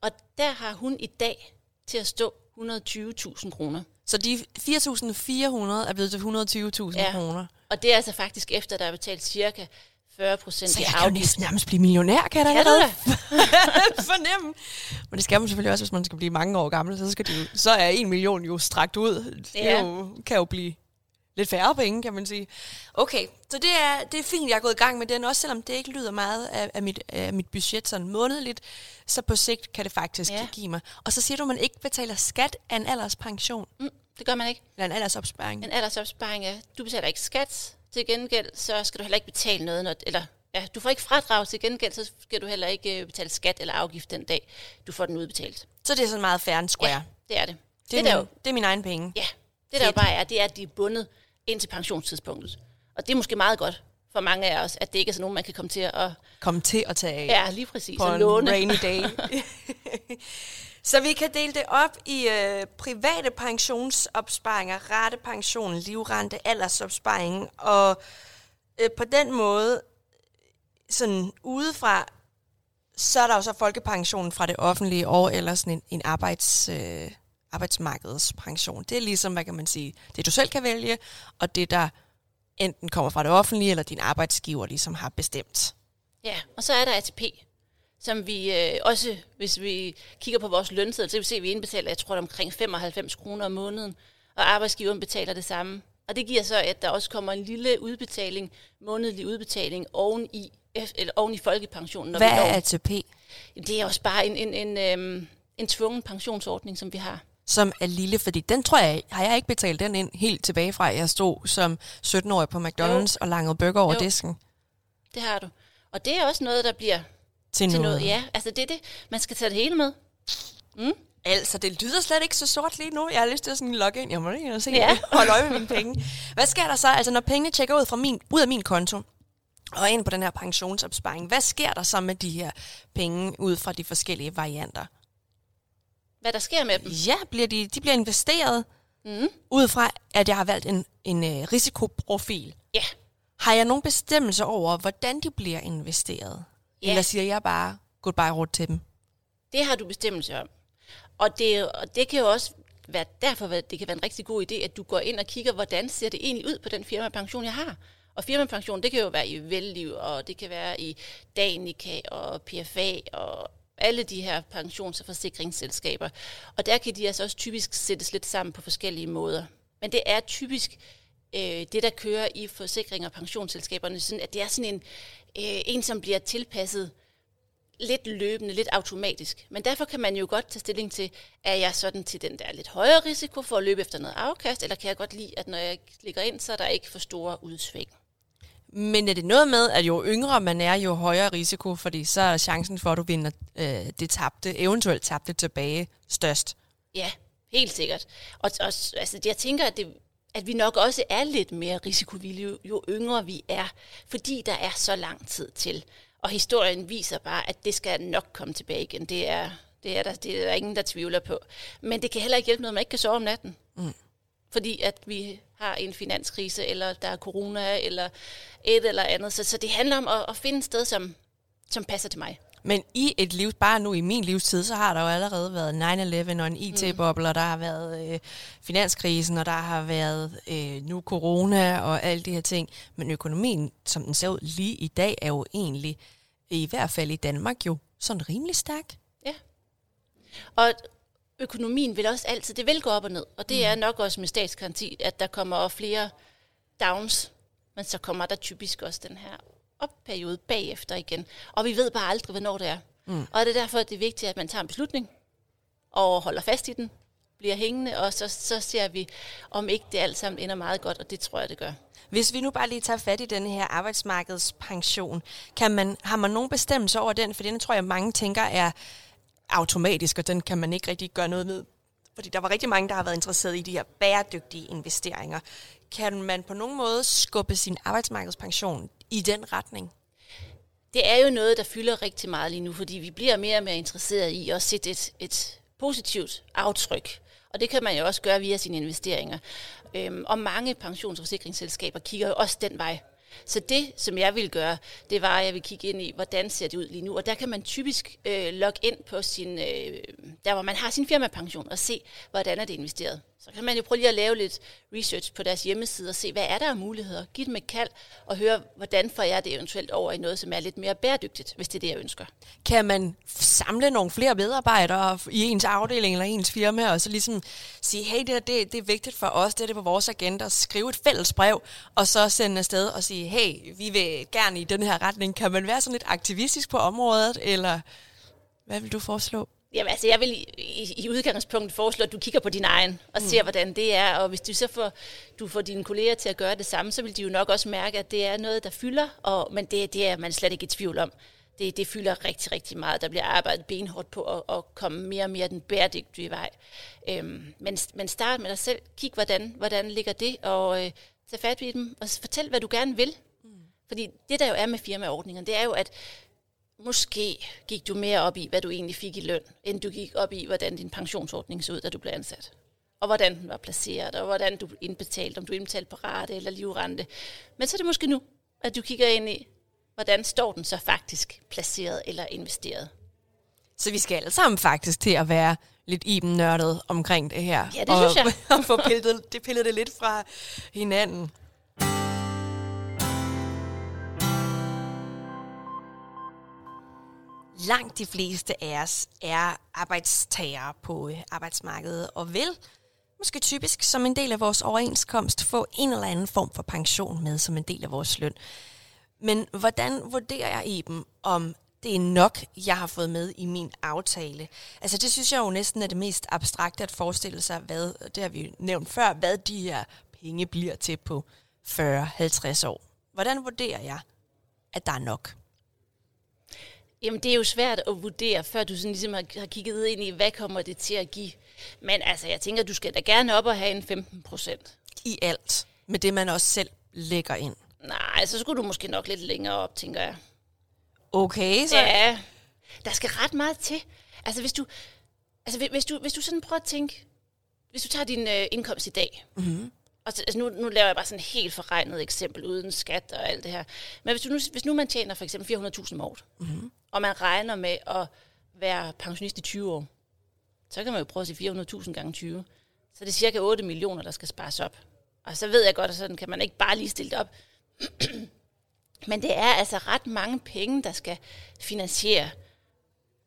Og der har hun i dag til at stå 120.000 kroner. Så de 4.400 er blevet til 120.000 Ja. kroner. Og det er altså faktisk efter, der er betalt cirka 40 procent Så jeg kan jo næsten nærmest blive millionær, kan jeg da allerede fornemme. Men det skal man selvfølgelig også, hvis man skal blive mange år gammel. Så, skal det jo, så er en million jo strakt ud. Det Ja. jo, kan jo blive lidt færre penge, kan man sige. Okay, så det er, det er fint, jeg er gået i gang med den, også selvom det ikke lyder meget af, af, mit, af mit budget sådan månedligt, så på sigt kan det faktisk Ja. ja. give mig. Og så siger du, at man ikke betaler skat af en alderspension, Mm, det gør man ikke. eller en aldersopsparing. En aldersopsparing er, du betaler ikke skat. Til gengæld, så skal du heller ikke betale noget, når, eller Ja, du får ikke fradrag til gengæld, så skal du heller ikke øh, betale skat eller afgift den dag, du får den udbetalt. Så det er sådan meget fair and square. Ja, det er det. Det er, det, der min, jo, det er mine egne penge. ja, det der jo bare er, det er, at de er bundet ind til pensionstidspunktet. Og det er måske meget godt for mange af os, at det ikke er sådan nogen, man kan komme til at... Kom til at tage af Ja, lige præcis. på en låne. rainy day. Så vi kan dele det op i øh, private pensionsopsparinger, ratepension, livrente, aldersopsparing, og øh, på den måde, sådan udefra, så er der jo så folkepensionen fra det offentlige og eller sådan en, en arbejds, øh, arbejdsmarkedspension. Det er ligesom, hvad kan man sige, det du selv kan vælge, og det der enten kommer fra det offentlige, eller din arbejdsgiver ligesom har bestemt. Ja, og så er der ATP, som vi øh, også, hvis vi kigger på vores lønseddel, så kan vi se, at vi indbetaler, jeg tror, det omkring 95 kroner om måneden, og arbejdsgiveren betaler det samme. Og det giver så, at der også kommer en lille udbetaling, månedlig udbetaling oven i, eller oven i folkepensionen. Når Hvad vi når. er ATP? Det er også bare en, en, en, øhm, en tvungen pensionsordning, som vi har. Som er lille, fordi den tror jeg, har jeg ikke betalt den ind helt tilbage fra, jeg stod som 17-årig på McDonald's jo. og langede burger over Jo. disken Det har du. Og det er også noget, der bliver til, til noget. noget. Ja, altså det er det. Man skal tage det hele med. Altså, det lyder slet ikke så sort lige nu. Jeg har lyst til at sådan logge ind. Jeg må lige se, ja. holde øje med mine penge. Hvad sker der så? Altså, når pengene tjekker ud, fra min, ud af min konto, og ind på den her pensionsopsparing, hvad sker der så med de her penge ud fra de forskellige varianter? Hvad der sker med dem. Ja, bliver de, de bliver investeret Mm. ud fra, at jeg har valgt en, en øh, risikoprofil. Ja, Har jeg nogen bestemmelse over, hvordan de bliver investeret? Ja. Eller siger jeg bare goodbye råd til dem? det har du bestemmelse om. Og det, og det kan jo også være derfor, det kan være en rigtig god idé, at du går ind og kigger, hvordan ser det egentlig ud på den firmapension, jeg har. Og firmapension, det kan jo være i Velliv, og det kan være i Danica og PFA og alle de her pensions- og forsikringsselskaber. Og der kan de altså også typisk sættes lidt sammen på forskellige måder. Men det er typisk øh, det, der kører i forsikring- og pensionsselskaberne, sådan at det er sådan en, øh, en som bliver tilpasset lidt løbende, lidt automatisk. Men derfor kan man jo godt tage stilling til, er jeg sådan til den der lidt højere risiko for at løbe efter noget afkast, eller kan jeg godt lide, at når jeg ligger ind, så er der ikke for store udsving. Men er det noget med, at jo yngre man er, jo højere risiko, fordi så er chancen for, at du vinder øh, det tabte, eventuelt tabte tilbage, størst? Ja, helt sikkert. Og, og altså, jeg tænker, at, det, at vi nok også er lidt mere risikovillige, jo, jo yngre vi er, fordi der er så lang tid til. Og historien viser bare, at det skal nok komme tilbage igen. Det er, det er, der, det er der ingen, der tvivler på. Men det kan heller ikke hjælpe noget, at man ikke kan sove om natten. Mm. Fordi at vi har en finanskrise, eller der er corona, eller et eller andet. Så, så det handler om at, at finde et sted, som, som passer til mig. Men i et liv, bare nu i min livstid, så har der jo allerede været 9-11 og en IT-boble, og der har været øh, finanskrisen, og der har været øh, nu corona og alle de her ting. Men økonomien, som den ser ud lige i dag, er jo egentlig, i hvert fald i Danmark jo, sådan rimelig stærk. Ja. Og økonomien vil også altid, det vil gå op og ned. Og det er nok også med statsgaranti, at der kommer flere downs, men så kommer der typisk også den her opperiode bagefter igen. Og vi ved bare aldrig, hvornår det er. Mm. Og det er derfor, at det er vigtigt, at man tager en beslutning og holder fast i den, bliver hængende, og så, så ser vi, om ikke det alt sammen ender meget godt, og det tror jeg, det gør. Hvis vi nu bare lige tager fat i den her arbejdsmarkedspension, kan man, har man nogen bestemmelse over den? For den tror jeg, mange tænker er automatisk, og den kan man ikke rigtig gøre noget ved. Fordi der var rigtig mange, der har været interesseret i de her bæredygtige investeringer. Kan man på nogen måde skubbe sin arbejdsmarkedspension i den retning? Det er jo noget, der fylder rigtig meget lige nu, fordi vi bliver mere og mere interesseret i at sætte et, et positivt aftryk. Og det kan man jo også gøre via sine investeringer. Øhm, og mange pensionsforsikringsselskaber kigger jo også den vej. Så det, som jeg ville gøre, det var, at jeg ville kigge ind i, hvordan ser det ud lige nu. Og der kan man typisk øh, logge ind på sin, øh, der hvor man har sin firmapension, og se, hvordan er det investeret. Så kan man jo prøve lige at lave lidt research på deres hjemmeside og se, hvad er der af muligheder. Giv dem et kald og høre, hvordan får jeg det eventuelt over i noget, som er lidt mere bæredygtigt, hvis det er det, jeg ønsker. Kan man samle nogle flere medarbejdere i ens afdeling eller ens firma, og så ligesom sige, hey, det, her, det, det er vigtigt for os, det er det på vores agenda, skrive et fælles brev, og så sende afsted og sige, hey, vi vil gerne i den her retning. Kan man være sådan lidt aktivistisk på området, eller hvad vil du foreslå? Jamen, altså, jeg vil i, i, i udgangspunktet foreslå, at du kigger på din egen og ser, hvordan det er. Og hvis du så får, du får dine kolleger til at gøre det samme, så vil de jo nok også mærke, at det er noget, der fylder. Og, men det, det er man slet ikke i tvivl om. Det, det fylder rigtig, rigtig meget. Der bliver arbejdet benhårdt på at, at komme mere og mere den bæredygtige vej. Øhm, men, men start med dig selv. Kig, hvordan, hvordan ligger det, og øh, tag fat i dem, og fortæl, hvad du gerne vil. Mm. Fordi det, der jo er med firmaordningen, det er jo, at Måske gik du mere op i, hvad du egentlig fik i løn, end du gik op i, hvordan din pensionsordning så ud, da du blev ansat. Og hvordan den var placeret, og hvordan du indbetalte, om du indbetalte på rate eller livrente. Men så er det måske nu, at du kigger ind i, hvordan står den så faktisk placeret eller investeret. Så vi skal alle sammen faktisk til at være lidt iben nørdet omkring det her. Ja, det og, synes jeg. og få pillet det, pillet det lidt fra hinanden. langt de fleste af os er arbejdstagere på øh, arbejdsmarkedet og vil måske typisk som en del af vores overenskomst få en eller anden form for pension med som en del af vores løn. Men hvordan vurderer jeg i dem, om det er nok, jeg har fået med i min aftale? Altså det synes jeg jo næsten er det mest abstrakte at forestille sig, hvad, det har vi jo nævnt før, hvad de her penge bliver til på 40-50 år. Hvordan vurderer jeg, at der er nok? Jamen, det er jo svært at vurdere, før du sådan ligesom har kigget ind i, hvad kommer det til at give. Men altså, jeg tænker, du skal da gerne op og have en 15 procent. I alt? Med det, man også selv lægger ind? Nej, så skulle du måske nok lidt længere op, tænker jeg. Okay, så... Ja, der skal ret meget til. Altså, hvis du, altså, hvis du, hvis du sådan prøver at tænke, hvis du tager din øh, indkomst i dag, mm-hmm. og så, altså nu, nu laver jeg bare sådan et helt forregnet eksempel, uden skat og alt det her. Men hvis, du nu, hvis nu man tjener for eksempel 400.000 om året, mm-hmm og man regner med at være pensionist i 20 år, så kan man jo prøve at sige 400.000 gange 20. Så det er cirka 8 millioner, der skal spares op. Og så ved jeg godt, at sådan kan man ikke bare lige stille det op. Men det er altså ret mange penge, der skal finansiere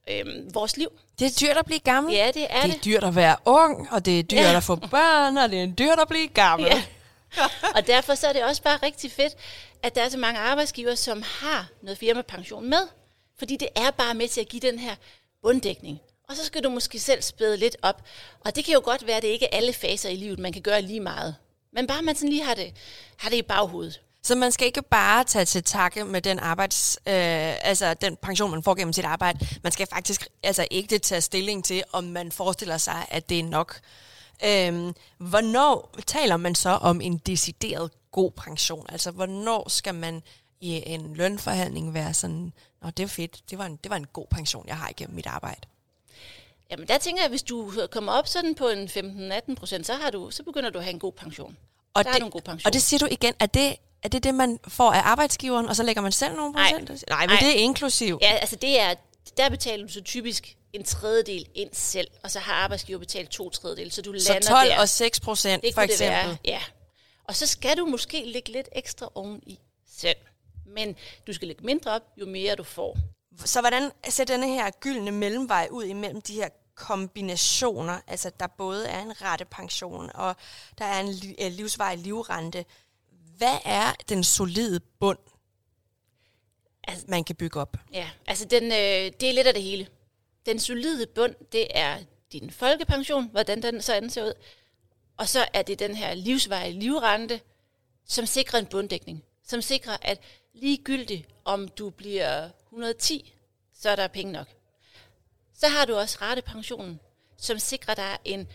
øhm, vores liv. Det er dyrt at blive gammel. Ja, det er det. Det er dyrt at være ung, og det er dyrt ja. at få børn, og det er dyrt at blive gammel. Ja. og derfor så er det også bare rigtig fedt, at der er så mange arbejdsgiver, som har noget firmapension med. Fordi det er bare med til at give den her bunddækning. Og så skal du måske selv spæde lidt op. Og det kan jo godt være, at det ikke er alle faser i livet, man kan gøre lige meget. Men bare man sådan lige har det, har det i baghovedet. Så man skal ikke bare tage til takke med den arbejds, øh, altså den pension, man får gennem sit arbejde. Man skal faktisk altså ikke tage stilling til, om man forestiller sig, at det er nok. Øh, hvornår taler man så om en decideret god pension? Altså, hvornår skal man i en lønforhandling være sådan, Nå, det er fedt, det var, en, det var en god pension, jeg har igennem mit arbejde. Jamen der tænker jeg, at hvis du kommer op sådan på en 15-18 procent, så, har du, så begynder du at have en god pension. Og der det, har du en god pension. Og det siger du igen, er det, er det det, man får af arbejdsgiveren, og så lægger man selv nogle procent? Nej, Nej men Ej. det er inklusiv. Ja, altså det er, der betaler du så typisk en tredjedel ind selv, og så har arbejdsgiver betalt to tredjedel, så du så lander 12 der. og 6 procent for eksempel? Det være, ja. Og så skal du måske lægge lidt ekstra oveni selv. Men du skal lægge mindre op, jo mere du får. Så hvordan ser denne her gyldne mellemvej ud imellem de her kombinationer, altså der både er en rette pension, og der er en øh, livsvej livrente. Hvad er den solide bund, altså, man kan bygge op? Ja, altså den, øh, det er lidt af det hele. Den solide bund, det er din folkepension, hvordan den så ser ud. Og så er det den her livsvarige livrente, som sikrer en bunddækning. Som sikrer, at ligegyldigt om du bliver 110, så er der penge nok. Så har du også ratepensionen, som sikrer dig en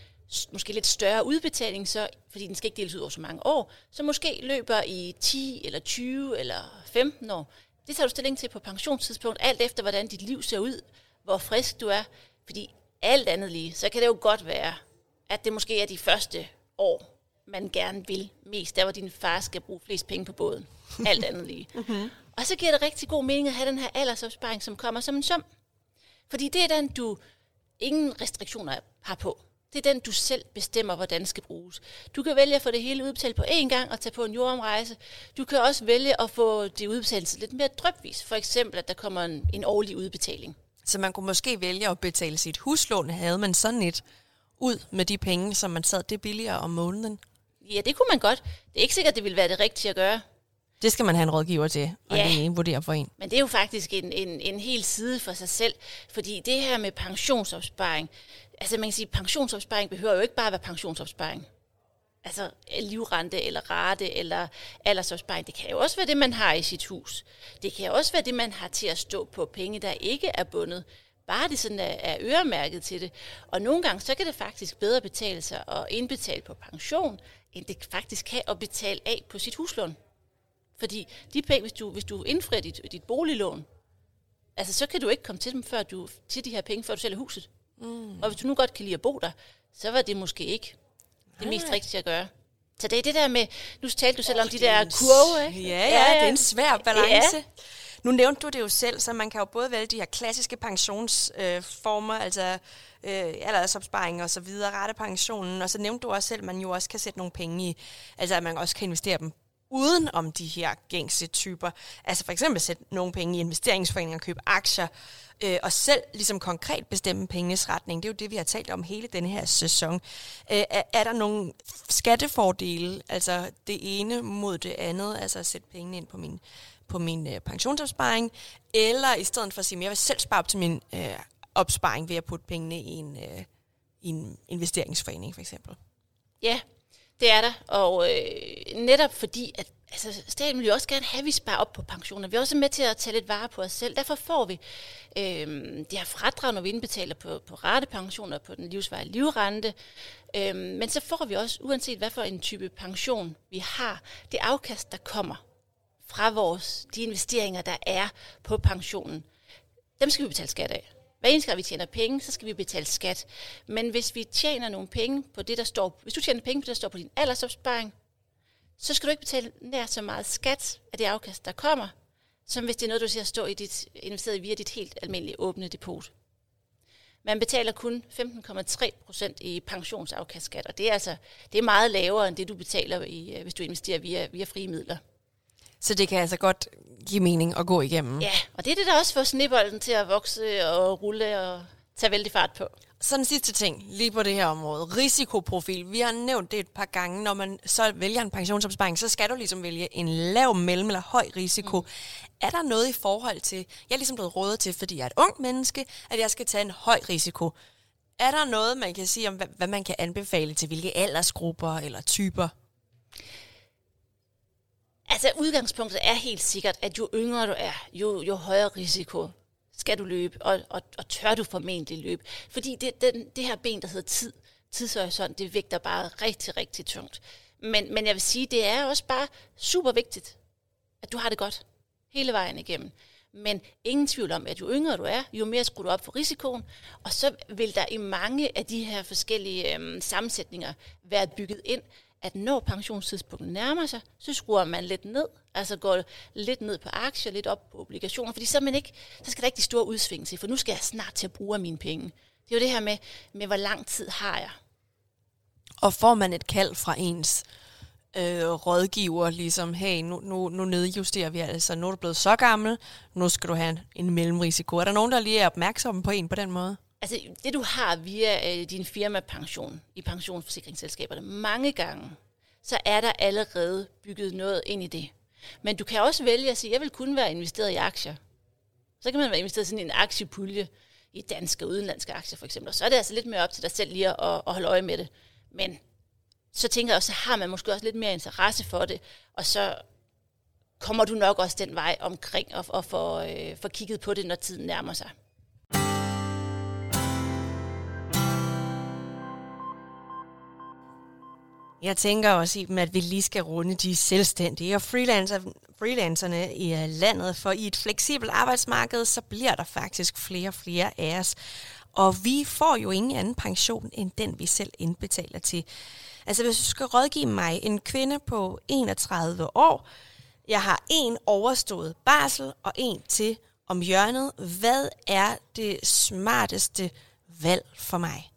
måske lidt større udbetaling, så, fordi den skal ikke deles ud over så mange år, så måske løber i 10 eller 20 eller 15 år. Det tager du stilling til på pensionstidspunkt, alt efter hvordan dit liv ser ud, hvor frisk du er. Fordi alt andet lige, så kan det jo godt være, at det måske er de første år, man gerne vil mest. Der hvor din far skal bruge flest penge på båden. Alt andet lige. mm-hmm. Og så giver det rigtig god mening at have den her aldersopsparing, som kommer som en sum. Fordi det er den, du ingen restriktioner har på. Det er den, du selv bestemmer, hvordan skal bruges. Du kan vælge at få det hele udbetalt på én gang og tage på en jordomrejse. Du kan også vælge at få det udbetalt lidt mere drøbvis. For eksempel, at der kommer en, en årlig udbetaling. Så man kunne måske vælge at betale sit huslån, havde man sådan et ud med de penge, som man sad det billigere om måneden? Ja, det kunne man godt. Det er ikke sikkert, det ville være det rigtige at gøre. Det skal man have en rådgiver til at Ja. lige vurdere for en. Men det er jo faktisk en, en, en hel side for sig selv, fordi det her med pensionsopsparing, altså man kan sige, pensionsopsparing behøver jo ikke bare at være pensionsopsparing. Altså livrente eller rate eller aldersopsparing, det kan jo også være det, man har i sit hus. Det kan også være det, man har til at stå på penge, der ikke er bundet. Bare det sådan er, er øremærket til det. Og nogle gange, så kan det faktisk bedre betale sig at indbetale på pension, end det faktisk kan at betale af på sit huslån. Fordi de penge, hvis du, hvis du indfrier dit, dit boliglån, altså så kan du ikke komme til dem før du, til de her penge, før du sælger huset. Mm. Og hvis du nu godt kan lide at bo der, så var det måske ikke det mest rigtige at gøre. Så det er det der med, nu talte du selv om de der kurve, ikke? Ja, ja, det er en svær balance. Ja. Nu nævnte du det jo selv, så man kan jo både vælge de her klassiske pensionsformer, øh, altså øh, aldersopsparing og så videre, rettepensionen, og så nævnte du også selv, at man jo også kan sætte nogle penge i, altså at man også kan investere dem uden om de her gængse typer. Altså for eksempel sætte nogle penge i investeringsforeninger, købe aktier, øh, og selv ligesom konkret bestemme pengenes retning. Det er jo det, vi har talt om hele denne her sæson. Øh, er, er der nogle skattefordele, altså det ene mod det andet, altså at sætte pengene ind på min, på min øh, pensionsopsparing, eller i stedet for at sige, at jeg vil selv spare op til min øh, opsparing ved at putte pengene i en, øh, i en investeringsforening for eksempel? Ja, det er der, og øh, netop fordi, at altså, staten vil jo også gerne have, at vi sparer op på pensioner. Vi er også med til at tage lidt vare på os selv. Derfor får vi øh, det her fradrag, når vi indbetaler på, på ratepensioner, på den livsvarige livrente. Øh, men så får vi også, uanset hvad for en type pension vi har, det afkast, der kommer fra vores, de investeringer, der er på pensionen, dem skal vi betale skat af. Hver eneste gang vi tjener penge, så skal vi betale skat. Men hvis vi tjener nogle penge på det, der står, hvis du tjener penge på det, der står på din aldersopsparing, så skal du ikke betale nær så meget skat af det afkast, der kommer, som hvis det er noget, du ser stå i dit, investeret via dit helt almindelige åbne depot. Man betaler kun 15,3 procent i pensionsafkastskat, og det er altså det er meget lavere end det, du betaler, i, øh, hvis du investerer via, via frie midler. Så det kan altså godt give mening at gå igennem. Ja, og det er det, der også får snebolden til at vokse og rulle og tage vældig fart på. Så den sidste ting, lige på det her område, risikoprofil. Vi har nævnt det et par gange, når man så vælger en pensionsopsparing, så skal du ligesom vælge en lav, mellem eller høj risiko. Mm. Er der noget i forhold til, jeg er ligesom blevet rådet til, fordi jeg er et ung menneske, at jeg skal tage en høj risiko. Er der noget, man kan sige om, hvad, hvad man kan anbefale til hvilke aldersgrupper eller typer? Altså udgangspunktet er helt sikkert, at jo yngre du er, jo, jo højere risiko skal du løbe, og, og, og tør du formentlig løbe. Fordi det, den, det her ben, der hedder tid, tidshorisont, det vægter bare rigtig, rigtig tungt. Men, men jeg vil sige, det er også bare super vigtigt, at du har det godt hele vejen igennem. Men ingen tvivl om, at jo yngre du er, jo mere skruer du op for risikoen, og så vil der i mange af de her forskellige øhm, sammensætninger være bygget ind, at når pensionstidspunktet nærmer sig, så skruer man lidt ned, altså går lidt ned på aktier, lidt op på obligationer, fordi så, man ikke, så skal der ikke de store udsving til, for nu skal jeg snart til at bruge mine penge. Det er jo det her med, med hvor lang tid har jeg. Og får man et kald fra ens øh, rådgiver, ligesom, hey, nu, nu, nu nedjusterer vi altså, nu er du blevet så gammel, nu skal du have en, en mellemrisiko. Er der nogen, der lige er opmærksomme på en på den måde? Altså det du har via øh, din firmapension i pensionsforsikringsselskaberne, mange gange, så er der allerede bygget noget ind i det. Men du kan også vælge at sige, jeg vil kun være investeret i aktier. Så kan man være investeret i en aktiepulje i danske og udenlandske aktier for eksempel. Og så er det altså lidt mere op til dig selv lige at, at holde øje med det. Men så tænker jeg også, så har man måske også lidt mere interesse for det, og så kommer du nok også den vej omkring og, og får, øh, får kigget på det, når tiden nærmer sig. Jeg tænker også, Iben, at vi lige skal runde de selvstændige og freelancer, freelancerne i øh, landet, for i et fleksibelt arbejdsmarked, så bliver der faktisk flere og flere af os. Og vi får jo ingen anden pension, end den vi selv indbetaler til. Altså hvis du skal rådgive mig, en kvinde på 31 år, jeg har en overstået barsel og en til om hjørnet. Hvad er det smarteste valg for mig?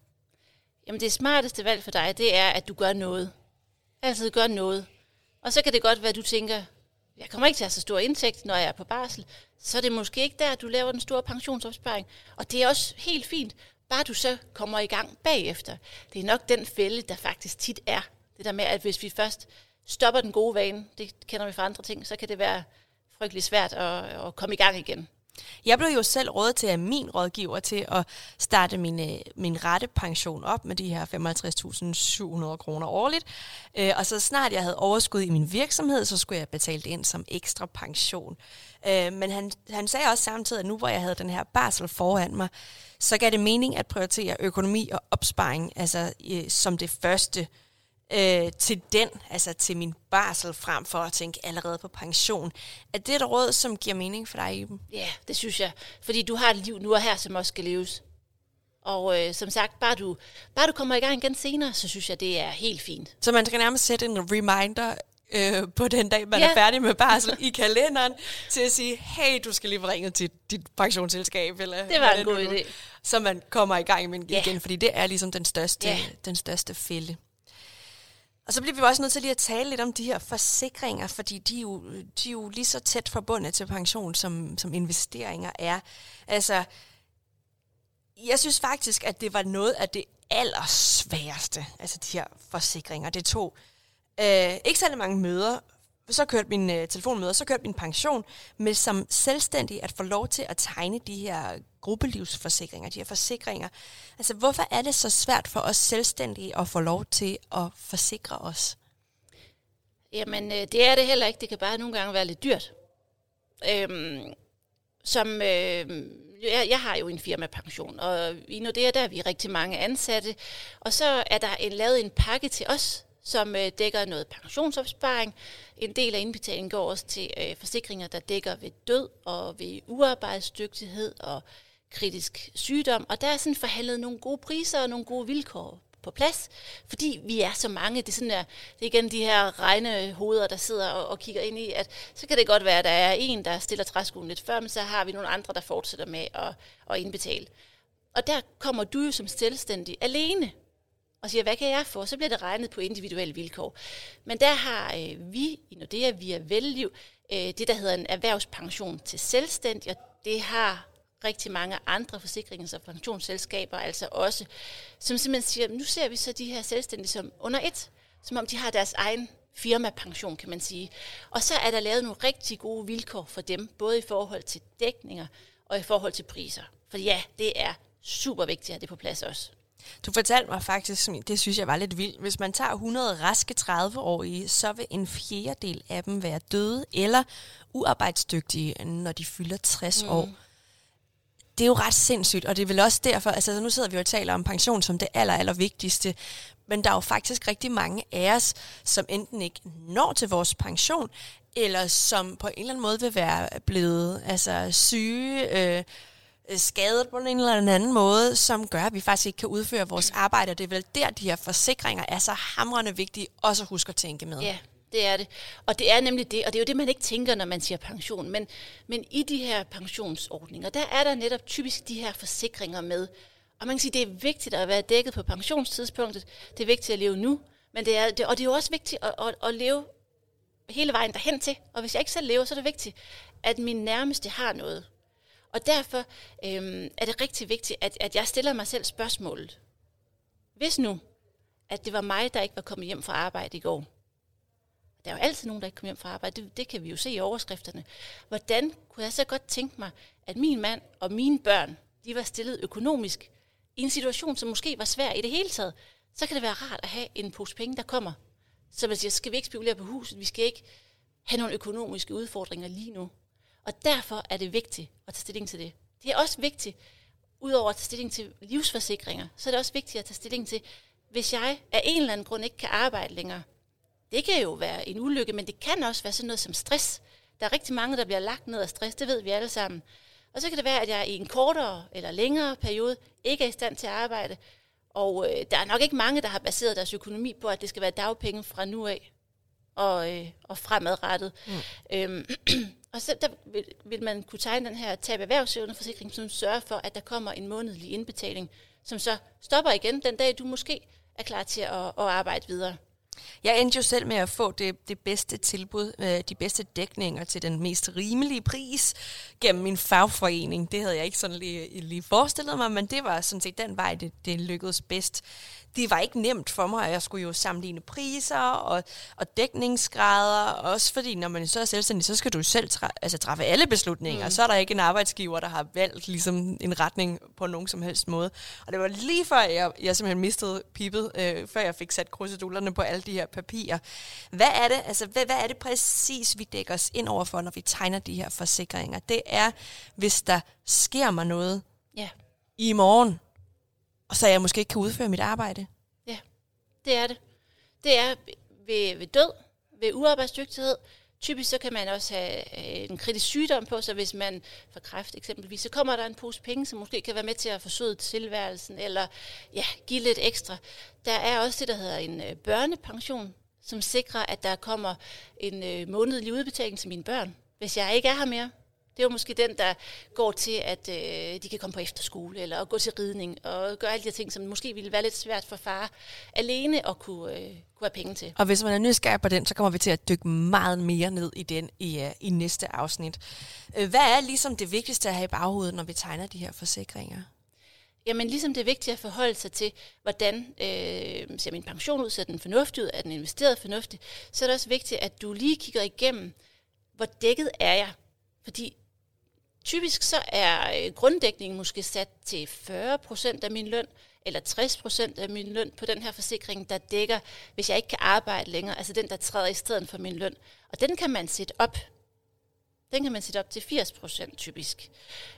Jamen det smarteste valg for dig, det er, at du gør noget. Altid gør noget. Og så kan det godt være, at du tænker, jeg kommer ikke til at have så stor indtægt, når jeg er på barsel. Så er det måske ikke der, du laver den store pensionsopsparing. Og det er også helt fint, bare du så kommer i gang bagefter. Det er nok den fælde, der faktisk tit er. Det der med, at hvis vi først stopper den gode vane, det kender vi fra andre ting, så kan det være frygtelig svært at, at komme i gang igen. Jeg blev jo selv rådet til af min rådgiver til at starte min, øh, min rette pension op med de her 55.700 kroner årligt. Øh, og så snart jeg havde overskud i min virksomhed, så skulle jeg betale det ind som ekstra pension. Øh, men han, han sagde også samtidig, at nu hvor jeg havde den her barsel foran mig, så gav det mening at prioritere økonomi og opsparing altså, øh, som det første øh, til den, altså til min barsel, frem for at tænke allerede på pension. Er det et råd, som giver mening for dig, Iben? Ja, det synes jeg. Fordi du har et liv nu og her, som også skal leves. Og øh, som sagt, bare du, bare du kommer i gang igen senere, så synes jeg, det er helt fint. Så man skal nærmest sætte en reminder øh, på den dag, man ja. er færdig med barsel i kalenderen, til at sige, hey, du skal lige ringe til dit pensionsselskab. Eller det var en god idé. Så man kommer i gang igen, ja. fordi det er ligesom den største, ja. den største fælde. Og så bliver vi også nødt til lige at tale lidt om de her forsikringer, fordi de er jo, de er jo lige så tæt forbundet til pension, som, som investeringer er. Altså, jeg synes faktisk, at det var noget af det allersværeste, altså de her forsikringer. Det tog øh, ikke særlig mange møder så kørte min øh, og så kørte min pension, med som selvstændig at få lov til at tegne de her gruppelivsforsikringer, de her forsikringer. Altså, hvorfor er det så svært for os selvstændige at få lov til at forsikre os? Jamen, øh, det er det heller ikke. Det kan bare nogle gange være lidt dyrt. Øhm, som, øh, jeg, jeg har jo en firmapension, og i Nordea der er vi rigtig mange ansatte, og så er der en, lavet en pakke til os, som øh, dækker noget pensionsopsparing. En del af indbetalingen går også til øh, forsikringer, der dækker ved død og ved uarbejdsdygtighed og kritisk sygdom. Og der er sådan forhandlet nogle gode priser og nogle gode vilkår på plads, fordi vi er så mange. Det er, sådan at det er igen de her regnehoveder, der sidder og, og kigger ind i, at så kan det godt være, at der er en, der stiller træskoen lidt før, men så har vi nogle andre, der fortsætter med at, at indbetale. Og der kommer du jo som selvstændig alene og siger, hvad kan jeg få? Så bliver det regnet på individuelle vilkår. Men der har øh, vi i Nordea via Velliv øh, det, der hedder en erhvervspension til selvstændig, og det har rigtig mange andre forsikrings- og pensionsselskaber, altså også, som simpelthen siger, nu ser vi så de her selvstændige som under et, som om de har deres egen firmapension, kan man sige. Og så er der lavet nogle rigtig gode vilkår for dem, både i forhold til dækninger og i forhold til priser. For ja, det er super vigtigt at have det på plads også. Du fortalte mig faktisk, det synes jeg var lidt vildt, hvis man tager 100 raske 30-årige, så vil en fjerdedel af dem være døde eller uarbejdsdygtige, når de fylder 60 mm. år. Det er jo ret sindssygt, og det er vel også derfor, altså nu sidder vi og taler om pension som det aller, aller vigtigste, men der er jo faktisk rigtig mange af os, som enten ikke når til vores pension, eller som på en eller anden måde vil være blevet altså, syge, øh, Øh, skadet på en eller anden måde, som gør, at vi faktisk ikke kan udføre vores arbejde. Og det er vel der, de her forsikringer er så hamrende vigtige også at huske at tænke med. Ja, det er det. Og det er nemlig det, og det er jo det, man ikke tænker, når man siger pension. Men, men i de her pensionsordninger, der er der netop typisk de her forsikringer med. Og man kan sige, det er vigtigt at være dækket på pensionstidspunktet. Det er vigtigt at leve nu. Men det er, det, og det er jo også vigtigt at, at, at leve hele vejen derhen til. Og hvis jeg ikke selv lever, så er det vigtigt, at min nærmeste har noget. Og derfor øhm, er det rigtig vigtigt, at, at jeg stiller mig selv spørgsmålet. Hvis nu, at det var mig, der ikke var kommet hjem fra arbejde i går. Der er jo altid nogen, der ikke kommer hjem fra arbejde. Det, det kan vi jo se i overskrifterne. Hvordan kunne jeg så godt tænke mig, at min mand og mine børn, de var stillet økonomisk i en situation, som måske var svær i det hele taget. Så kan det være rart at have en pose penge, der kommer. Så man siger, skal vi ikke spekulere på huset? Vi skal ikke have nogle økonomiske udfordringer lige nu. Og derfor er det vigtigt at tage stilling til det. Det er også vigtigt, udover at tage stilling til livsforsikringer, så er det også vigtigt at tage stilling til, hvis jeg af en eller anden grund ikke kan arbejde længere. Det kan jo være en ulykke, men det kan også være sådan noget som stress. Der er rigtig mange, der bliver lagt ned af stress, det ved vi alle sammen. Og så kan det være, at jeg i en kortere eller længere periode ikke er i stand til at arbejde. Og øh, der er nok ikke mange, der har baseret deres økonomi på, at det skal være dagpenge fra nu af og, øh, og fremadrettet. Mm. Øhm, Og så der vil, vil man kunne tegne den her tab erhvervsevneforsikring, som sørger for, at der kommer en månedlig indbetaling, som så stopper igen den dag, du måske er klar til at, at arbejde videre. Jeg endte jo selv med at få det, det bedste tilbud, øh, de bedste dækninger til den mest rimelige pris gennem min fagforening. Det havde jeg ikke sådan lige, lige forestillet mig, men det var sådan set den vej, det, det lykkedes bedst det var ikke nemt for mig, at jeg skulle jo sammenligne priser og, og dækningsgrader, også fordi når man så er selvstændig, så skal du selv tra- altså, træffe alle beslutninger, mm. så er der ikke en arbejdsgiver, der har valgt ligesom, en retning på nogen som helst måde. Og det var lige før, jeg, jeg simpelthen mistede pipet, øh, før jeg fik sat krydsedulerne på alle de her papirer. Hvad er det, altså, hvad, hvad er det præcis, vi dækker os ind over for, når vi tegner de her forsikringer? Det er, hvis der sker mig noget ja. i morgen, og så jeg måske ikke kan udføre mit arbejde. Ja, det er det. Det er ved, ved død, ved uarbejdsdygtighed. Typisk så kan man også have øh, en kritisk sygdom på, så hvis man får kræft eksempelvis, så kommer der en pose penge, som måske kan være med til at forsøge tilværelsen, eller ja, give lidt ekstra. Der er også det, der hedder en øh, børnepension, som sikrer, at der kommer en øh, månedlig udbetaling til mine børn, hvis jeg ikke er her mere. Det er jo måske den, der går til, at øh, de kan komme på efterskole, eller gå til ridning, og gøre alle de ting, som måske ville være lidt svært for far alene at kunne, øh, kunne have penge til. Og hvis man er nysgerrig på den, så kommer vi til at dykke meget mere ned i den i, uh, i næste afsnit. Øh, hvad er ligesom det vigtigste at have i baghovedet, når vi tegner de her forsikringer? Jamen ligesom det er vigtigt at forholde sig til, hvordan øh, ser min pension ud, ser den fornuftig ud, er den investeret fornuftigt, så er det også vigtigt, at du lige kigger igennem, hvor dækket er jeg. Fordi Typisk så er øh, grunddækningen måske sat til 40% af min løn, eller 60% af min løn på den her forsikring, der dækker, hvis jeg ikke kan arbejde længere, altså den, der træder i stedet for min løn. Og den kan man sætte op. Den kan man sætte op til 80% typisk.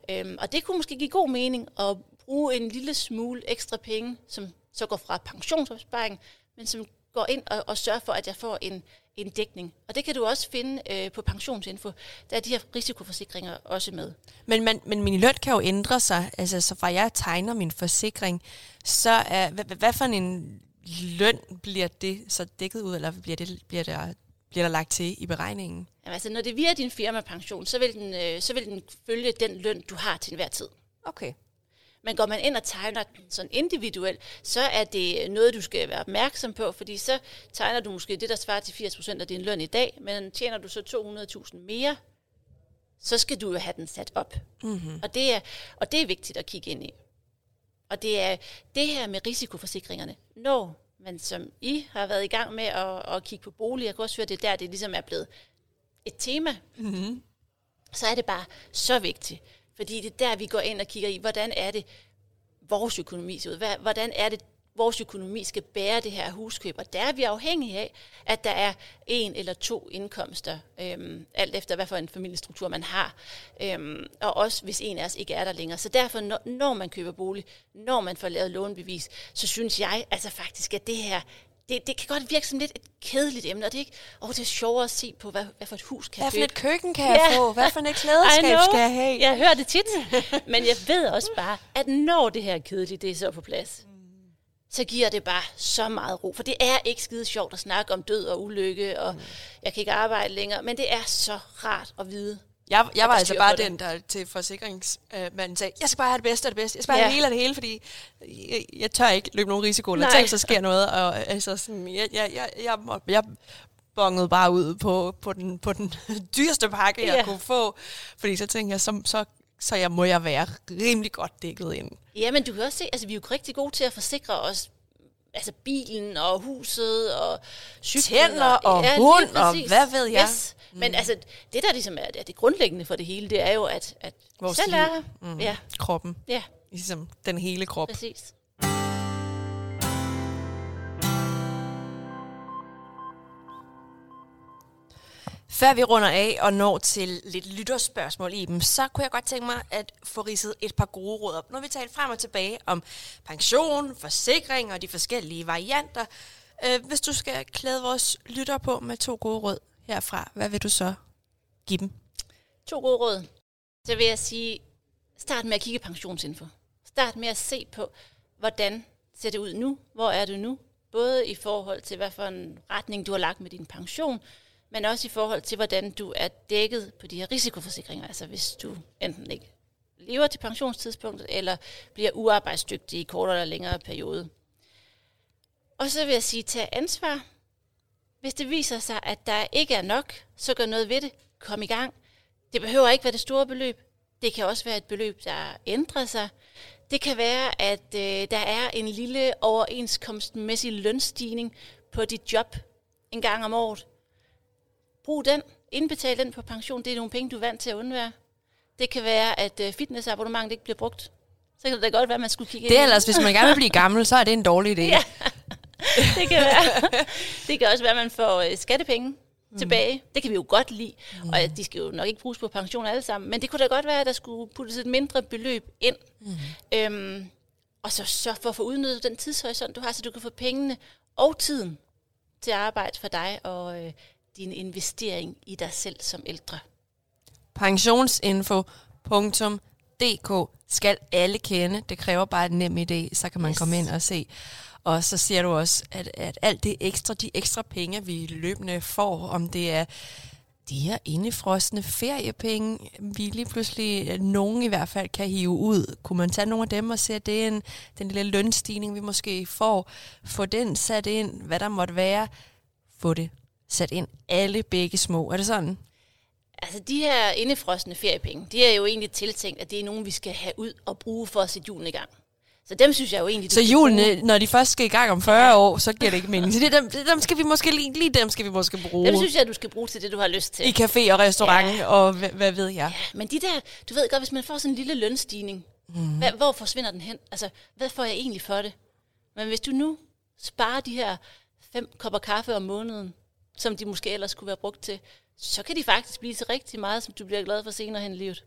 Øhm, og det kunne måske give god mening at bruge en lille smule ekstra penge, som så går fra pensionsopsparing, men som går ind og, og sørger for, at jeg får en en dækning. Og det kan du også finde øh, på pensionsinfo. Der er de her risikoforsikringer også med. Men, men, men min løn kan jo ændre sig. Altså, så fra jeg tegner min forsikring, så er, hvad, hvad for en løn bliver det så dækket ud, eller bliver, det, bliver, der, bliver der lagt til i beregningen? Jamen, altså, når det er via din firmapension, så vil, den, øh, så vil den følge den løn, du har til enhver tid. Okay. Men går man ind og tegner den sådan individuelt, så er det noget, du skal være opmærksom på, fordi så tegner du måske det, der svarer til 80% af din løn i dag, men tjener du så 200.000 mere, så skal du jo have den sat op. Mm-hmm. Og, det er, og det er vigtigt at kigge ind i. Og det er det her med risikoforsikringerne. Når man som I har været i gang med at, at kigge på bolig, jeg kan også høre, det er der, det ligesom er blevet et tema, mm-hmm. så er det bare så vigtigt, fordi det er der, vi går ind og kigger i, hvordan er det, vores økonomi ser ud? Hvordan er det, vores økonomi skal bære det her huskøb? Og der er vi afhængige af, at der er en eller to indkomster, øhm, alt efter hvad for en familiestruktur man har. Øhm, og også hvis en af os ikke er der længere. Så derfor, når, når man køber bolig, når man får lavet lånebevis, så synes jeg altså faktisk, at det her det, det kan godt virke som lidt et kedeligt emne, og det er ikke, åh, det er sjovere at se på, hvad, hvad for et hus kan Hvad for et køkken kan jeg ja. få? Hvad for et klædeskab skal jeg have? Jeg hører det tit, men jeg ved også bare, at når det her kedelige, det er så på plads, så giver det bare så meget ro. For det er ikke skide sjovt at snakke om død og ulykke, og mm. jeg kan ikke arbejde længere, men det er så rart at vide, jeg, jeg var altså bare den, der til forsikringsmanden sagde, jeg skal bare have det bedste af det bedste. Jeg skal bare ja. have det hele af det hele, fordi jeg, jeg tør ikke løbe nogen risiko. Eller tænk, så sker noget. Og, altså, sådan, jeg, jeg, jeg, jeg, jeg bongede bare ud på, på, den, på den dyreste pakke, jeg ja. kunne få. Fordi så tænkte jeg, så, så, så jeg må jeg være rimelig godt dækket ind. Ja, men du kan også se, altså vi er jo rigtig gode til at forsikre os altså bilen og huset og cyklen. Tænder og, ja, hund og hvad ved jeg. Yes. Mm. Men altså, det der ligesom er det, det grundlæggende for det hele, det er jo, at, at Vores selv er. Mm. Ja. Kroppen. Ja. Ligesom den hele krop. Præcis. Før vi runder af og når til lidt lytterspørgsmål i dem, så kunne jeg godt tænke mig at få ridset et par gode råd op. Når vi taler frem og tilbage om pension, forsikring og de forskellige varianter. Øh, hvis du skal klæde vores lytter på med to gode råd herfra, hvad vil du så give dem? To gode råd. Så vil jeg sige, start med at kigge pensionsinfo. Start med at se på, hvordan ser det ud nu? Hvor er du nu? Både i forhold til, hvad for en retning du har lagt med din pension, men også i forhold til, hvordan du er dækket på de her risikoforsikringer. Altså hvis du enten ikke lever til pensionstidspunktet, eller bliver uarbejdsdygtig i kortere eller længere periode. Og så vil jeg sige, tag ansvar. Hvis det viser sig, at der ikke er nok, så gør noget ved det. Kom i gang. Det behøver ikke være det store beløb. Det kan også være et beløb, der ændrer sig. Det kan være, at øh, der er en lille overenskomstmæssig lønstigning på dit job en gang om året. Brug den. Indbetal den på pension. Det er nogle penge, du er vant til at undvære. Det kan være, at øh, fitnessabonnementet ikke bliver brugt. Så kan det da godt være, at man skulle kigge Det er ellers, hvis man gerne vil blive gammel, så er det en dårlig idé. Ja. det kan være. Det kan også være, at man får øh, skattepenge mm. tilbage. Det kan vi jo godt lide. Mm. Og de skal jo nok ikke bruges på pension alle sammen. Men det kunne da godt være, at der skulle puttes et mindre beløb ind. Mm. Øhm, og så sørg for at få udnyttet den tidshorisont, du har, så du kan få pengene og tiden til at arbejde for dig og øh, din investering i dig selv som ældre. Pensionsinfo.dk skal alle kende. Det kræver bare et nem idé, så kan man Yes. komme ind og se. Og så siger du også, at, at alt det ekstra, de ekstra penge, vi løbende får, om det er de her indefrostende feriepenge, vi lige pludselig, øh, nogen i hvert fald, kan hive ud. Kunne man tage nogle af dem og se, at det er en, den lille lønstigning, vi måske får, få den sat ind, hvad der måtte være, få det sat ind. Alle begge små. Er det sådan? Altså de her indefrostende feriepenge, de er jo egentlig tiltænkt, at det er nogen, vi skal have ud og bruge for at sætte julen i gang. Så dem synes jeg jo egentlig, Så julen, når de først skal i gang om 40 år, så giver det ikke mening. Så det dem, dem skal vi måske lige, lige dem skal vi måske bruge. Dem synes jeg, du skal bruge til det, du har lyst til. I café og restaurant, ja. og hvad, hvad ved jeg. Men de der, du ved godt, hvis man får sådan en lille lønstigning, mm. hvad, hvor forsvinder den hen? Altså, hvad får jeg egentlig for det? Men hvis du nu sparer de her fem kopper kaffe om måneden, som de måske ellers kunne være brugt til, så kan de faktisk blive til rigtig meget, som du bliver glad for senere hen i livet.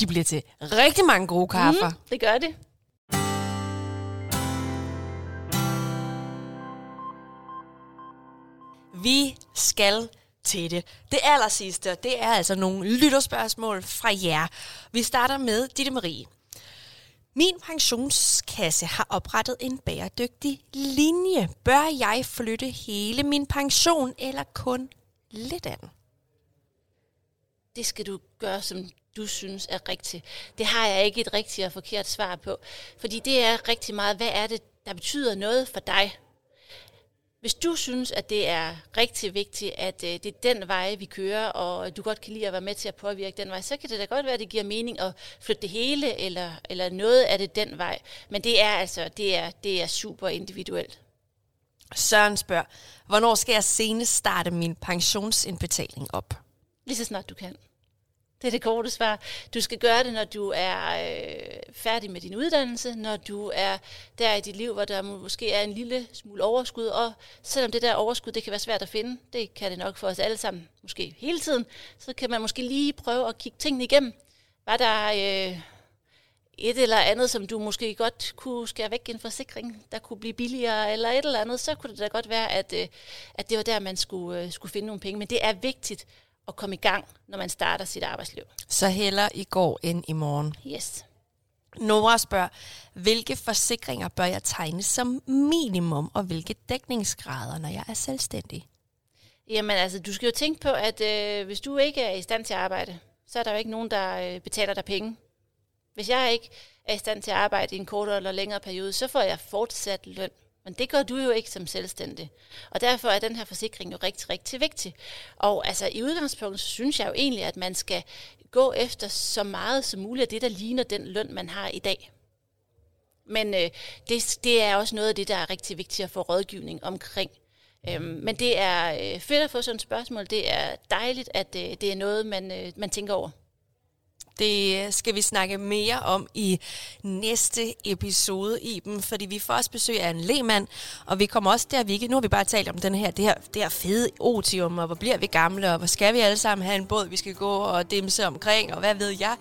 De bliver til rigtig mange gode kaffer. Mm. Det gør det. Vi skal til det. Det aller sidste, det er altså nogle lytterspørgsmål fra jer. Vi starter med Ditte Marie. Min pensionskasse har oprettet en bæredygtig linje. Bør jeg flytte hele min pension, eller kun lidt af den? Det skal du gøre, som du synes er rigtigt. Det har jeg ikke et rigtigt og forkert svar på. Fordi det er rigtig meget, hvad er det, der betyder noget for dig? Hvis du synes, at det er rigtig vigtigt, at øh, det er den vej, vi kører, og du godt kan lide at være med til at påvirke den vej, så kan det da godt være, at det giver mening at flytte det hele, eller, eller noget af det den vej. Men det er altså, det er, det er super individuelt. Søren spørger, hvornår skal jeg senest starte min pensionsindbetaling op? Lige så snart du kan. Det er det korte svar. Du skal gøre det, når du er øh, færdig med din uddannelse, når du er der i dit liv, hvor der måske er en lille smule overskud, og selvom det der overskud, det kan være svært at finde, det kan det nok for os alle sammen, måske hele tiden, så kan man måske lige prøve at kigge tingene igennem. Var der øh, et eller andet, som du måske godt kunne skære væk i en forsikring, der kunne blive billigere, eller et eller andet, så kunne det da godt være, at, øh, at det var der, man skulle, øh, skulle finde nogle penge. Men det er vigtigt at komme i gang, når man starter sit arbejdsliv. Så heller i går end i morgen. Yes. Nora spørger, hvilke forsikringer bør jeg tegne som minimum, og hvilke dækningsgrader, når jeg er selvstændig? Jamen altså, du skal jo tænke på, at øh, hvis du ikke er i stand til at arbejde, så er der jo ikke nogen, der øh, betaler dig penge. Hvis jeg ikke er i stand til at arbejde i en kortere eller længere periode, så får jeg fortsat løn. Men det gør du jo ikke som selvstændig. Og derfor er den her forsikring jo rigtig, rigtig vigtig. Og altså i udgangspunktet, så synes jeg jo egentlig, at man skal gå efter så meget som muligt af det, der ligner den løn, man har i dag. Men øh, det, det er også noget af det, der er rigtig vigtigt at få rådgivning omkring. Øhm, men det er øh, fedt at få sådan et spørgsmål. Det er dejligt, at øh, det er noget, man, øh, man tænker over. Det øh, skal vi snakke mere om i næste episode, Iben, fordi vi får også besøg af en lemand, og vi kommer også der, vi ikke, nu har vi bare talt om den her, det her, det her fede otium, og hvor bliver vi gamle, og hvor skal vi alle sammen have en båd, vi skal gå og dimse omkring, og hvad ved jeg.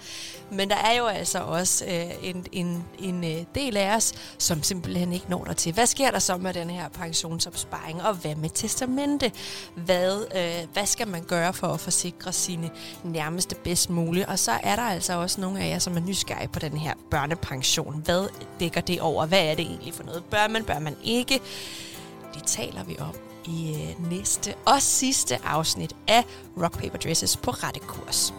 Men der er jo altså også øh, en, en, en øh, del af os, som simpelthen ikke når der til. Hvad sker der så med den her pensionsopsparing, og hvad med testamente? Hvad, øh, hvad skal man gøre for at forsikre sine nærmeste bedst muligt? Og så er der altså også nogle af jer, som er nysgerrige på den her børnepension. Hvad dækker det over? Hvad er det egentlig for noget? Bør man, bør man ikke? Det taler vi om i øh, næste og sidste afsnit af Rock Paper Dresses på rette kurs.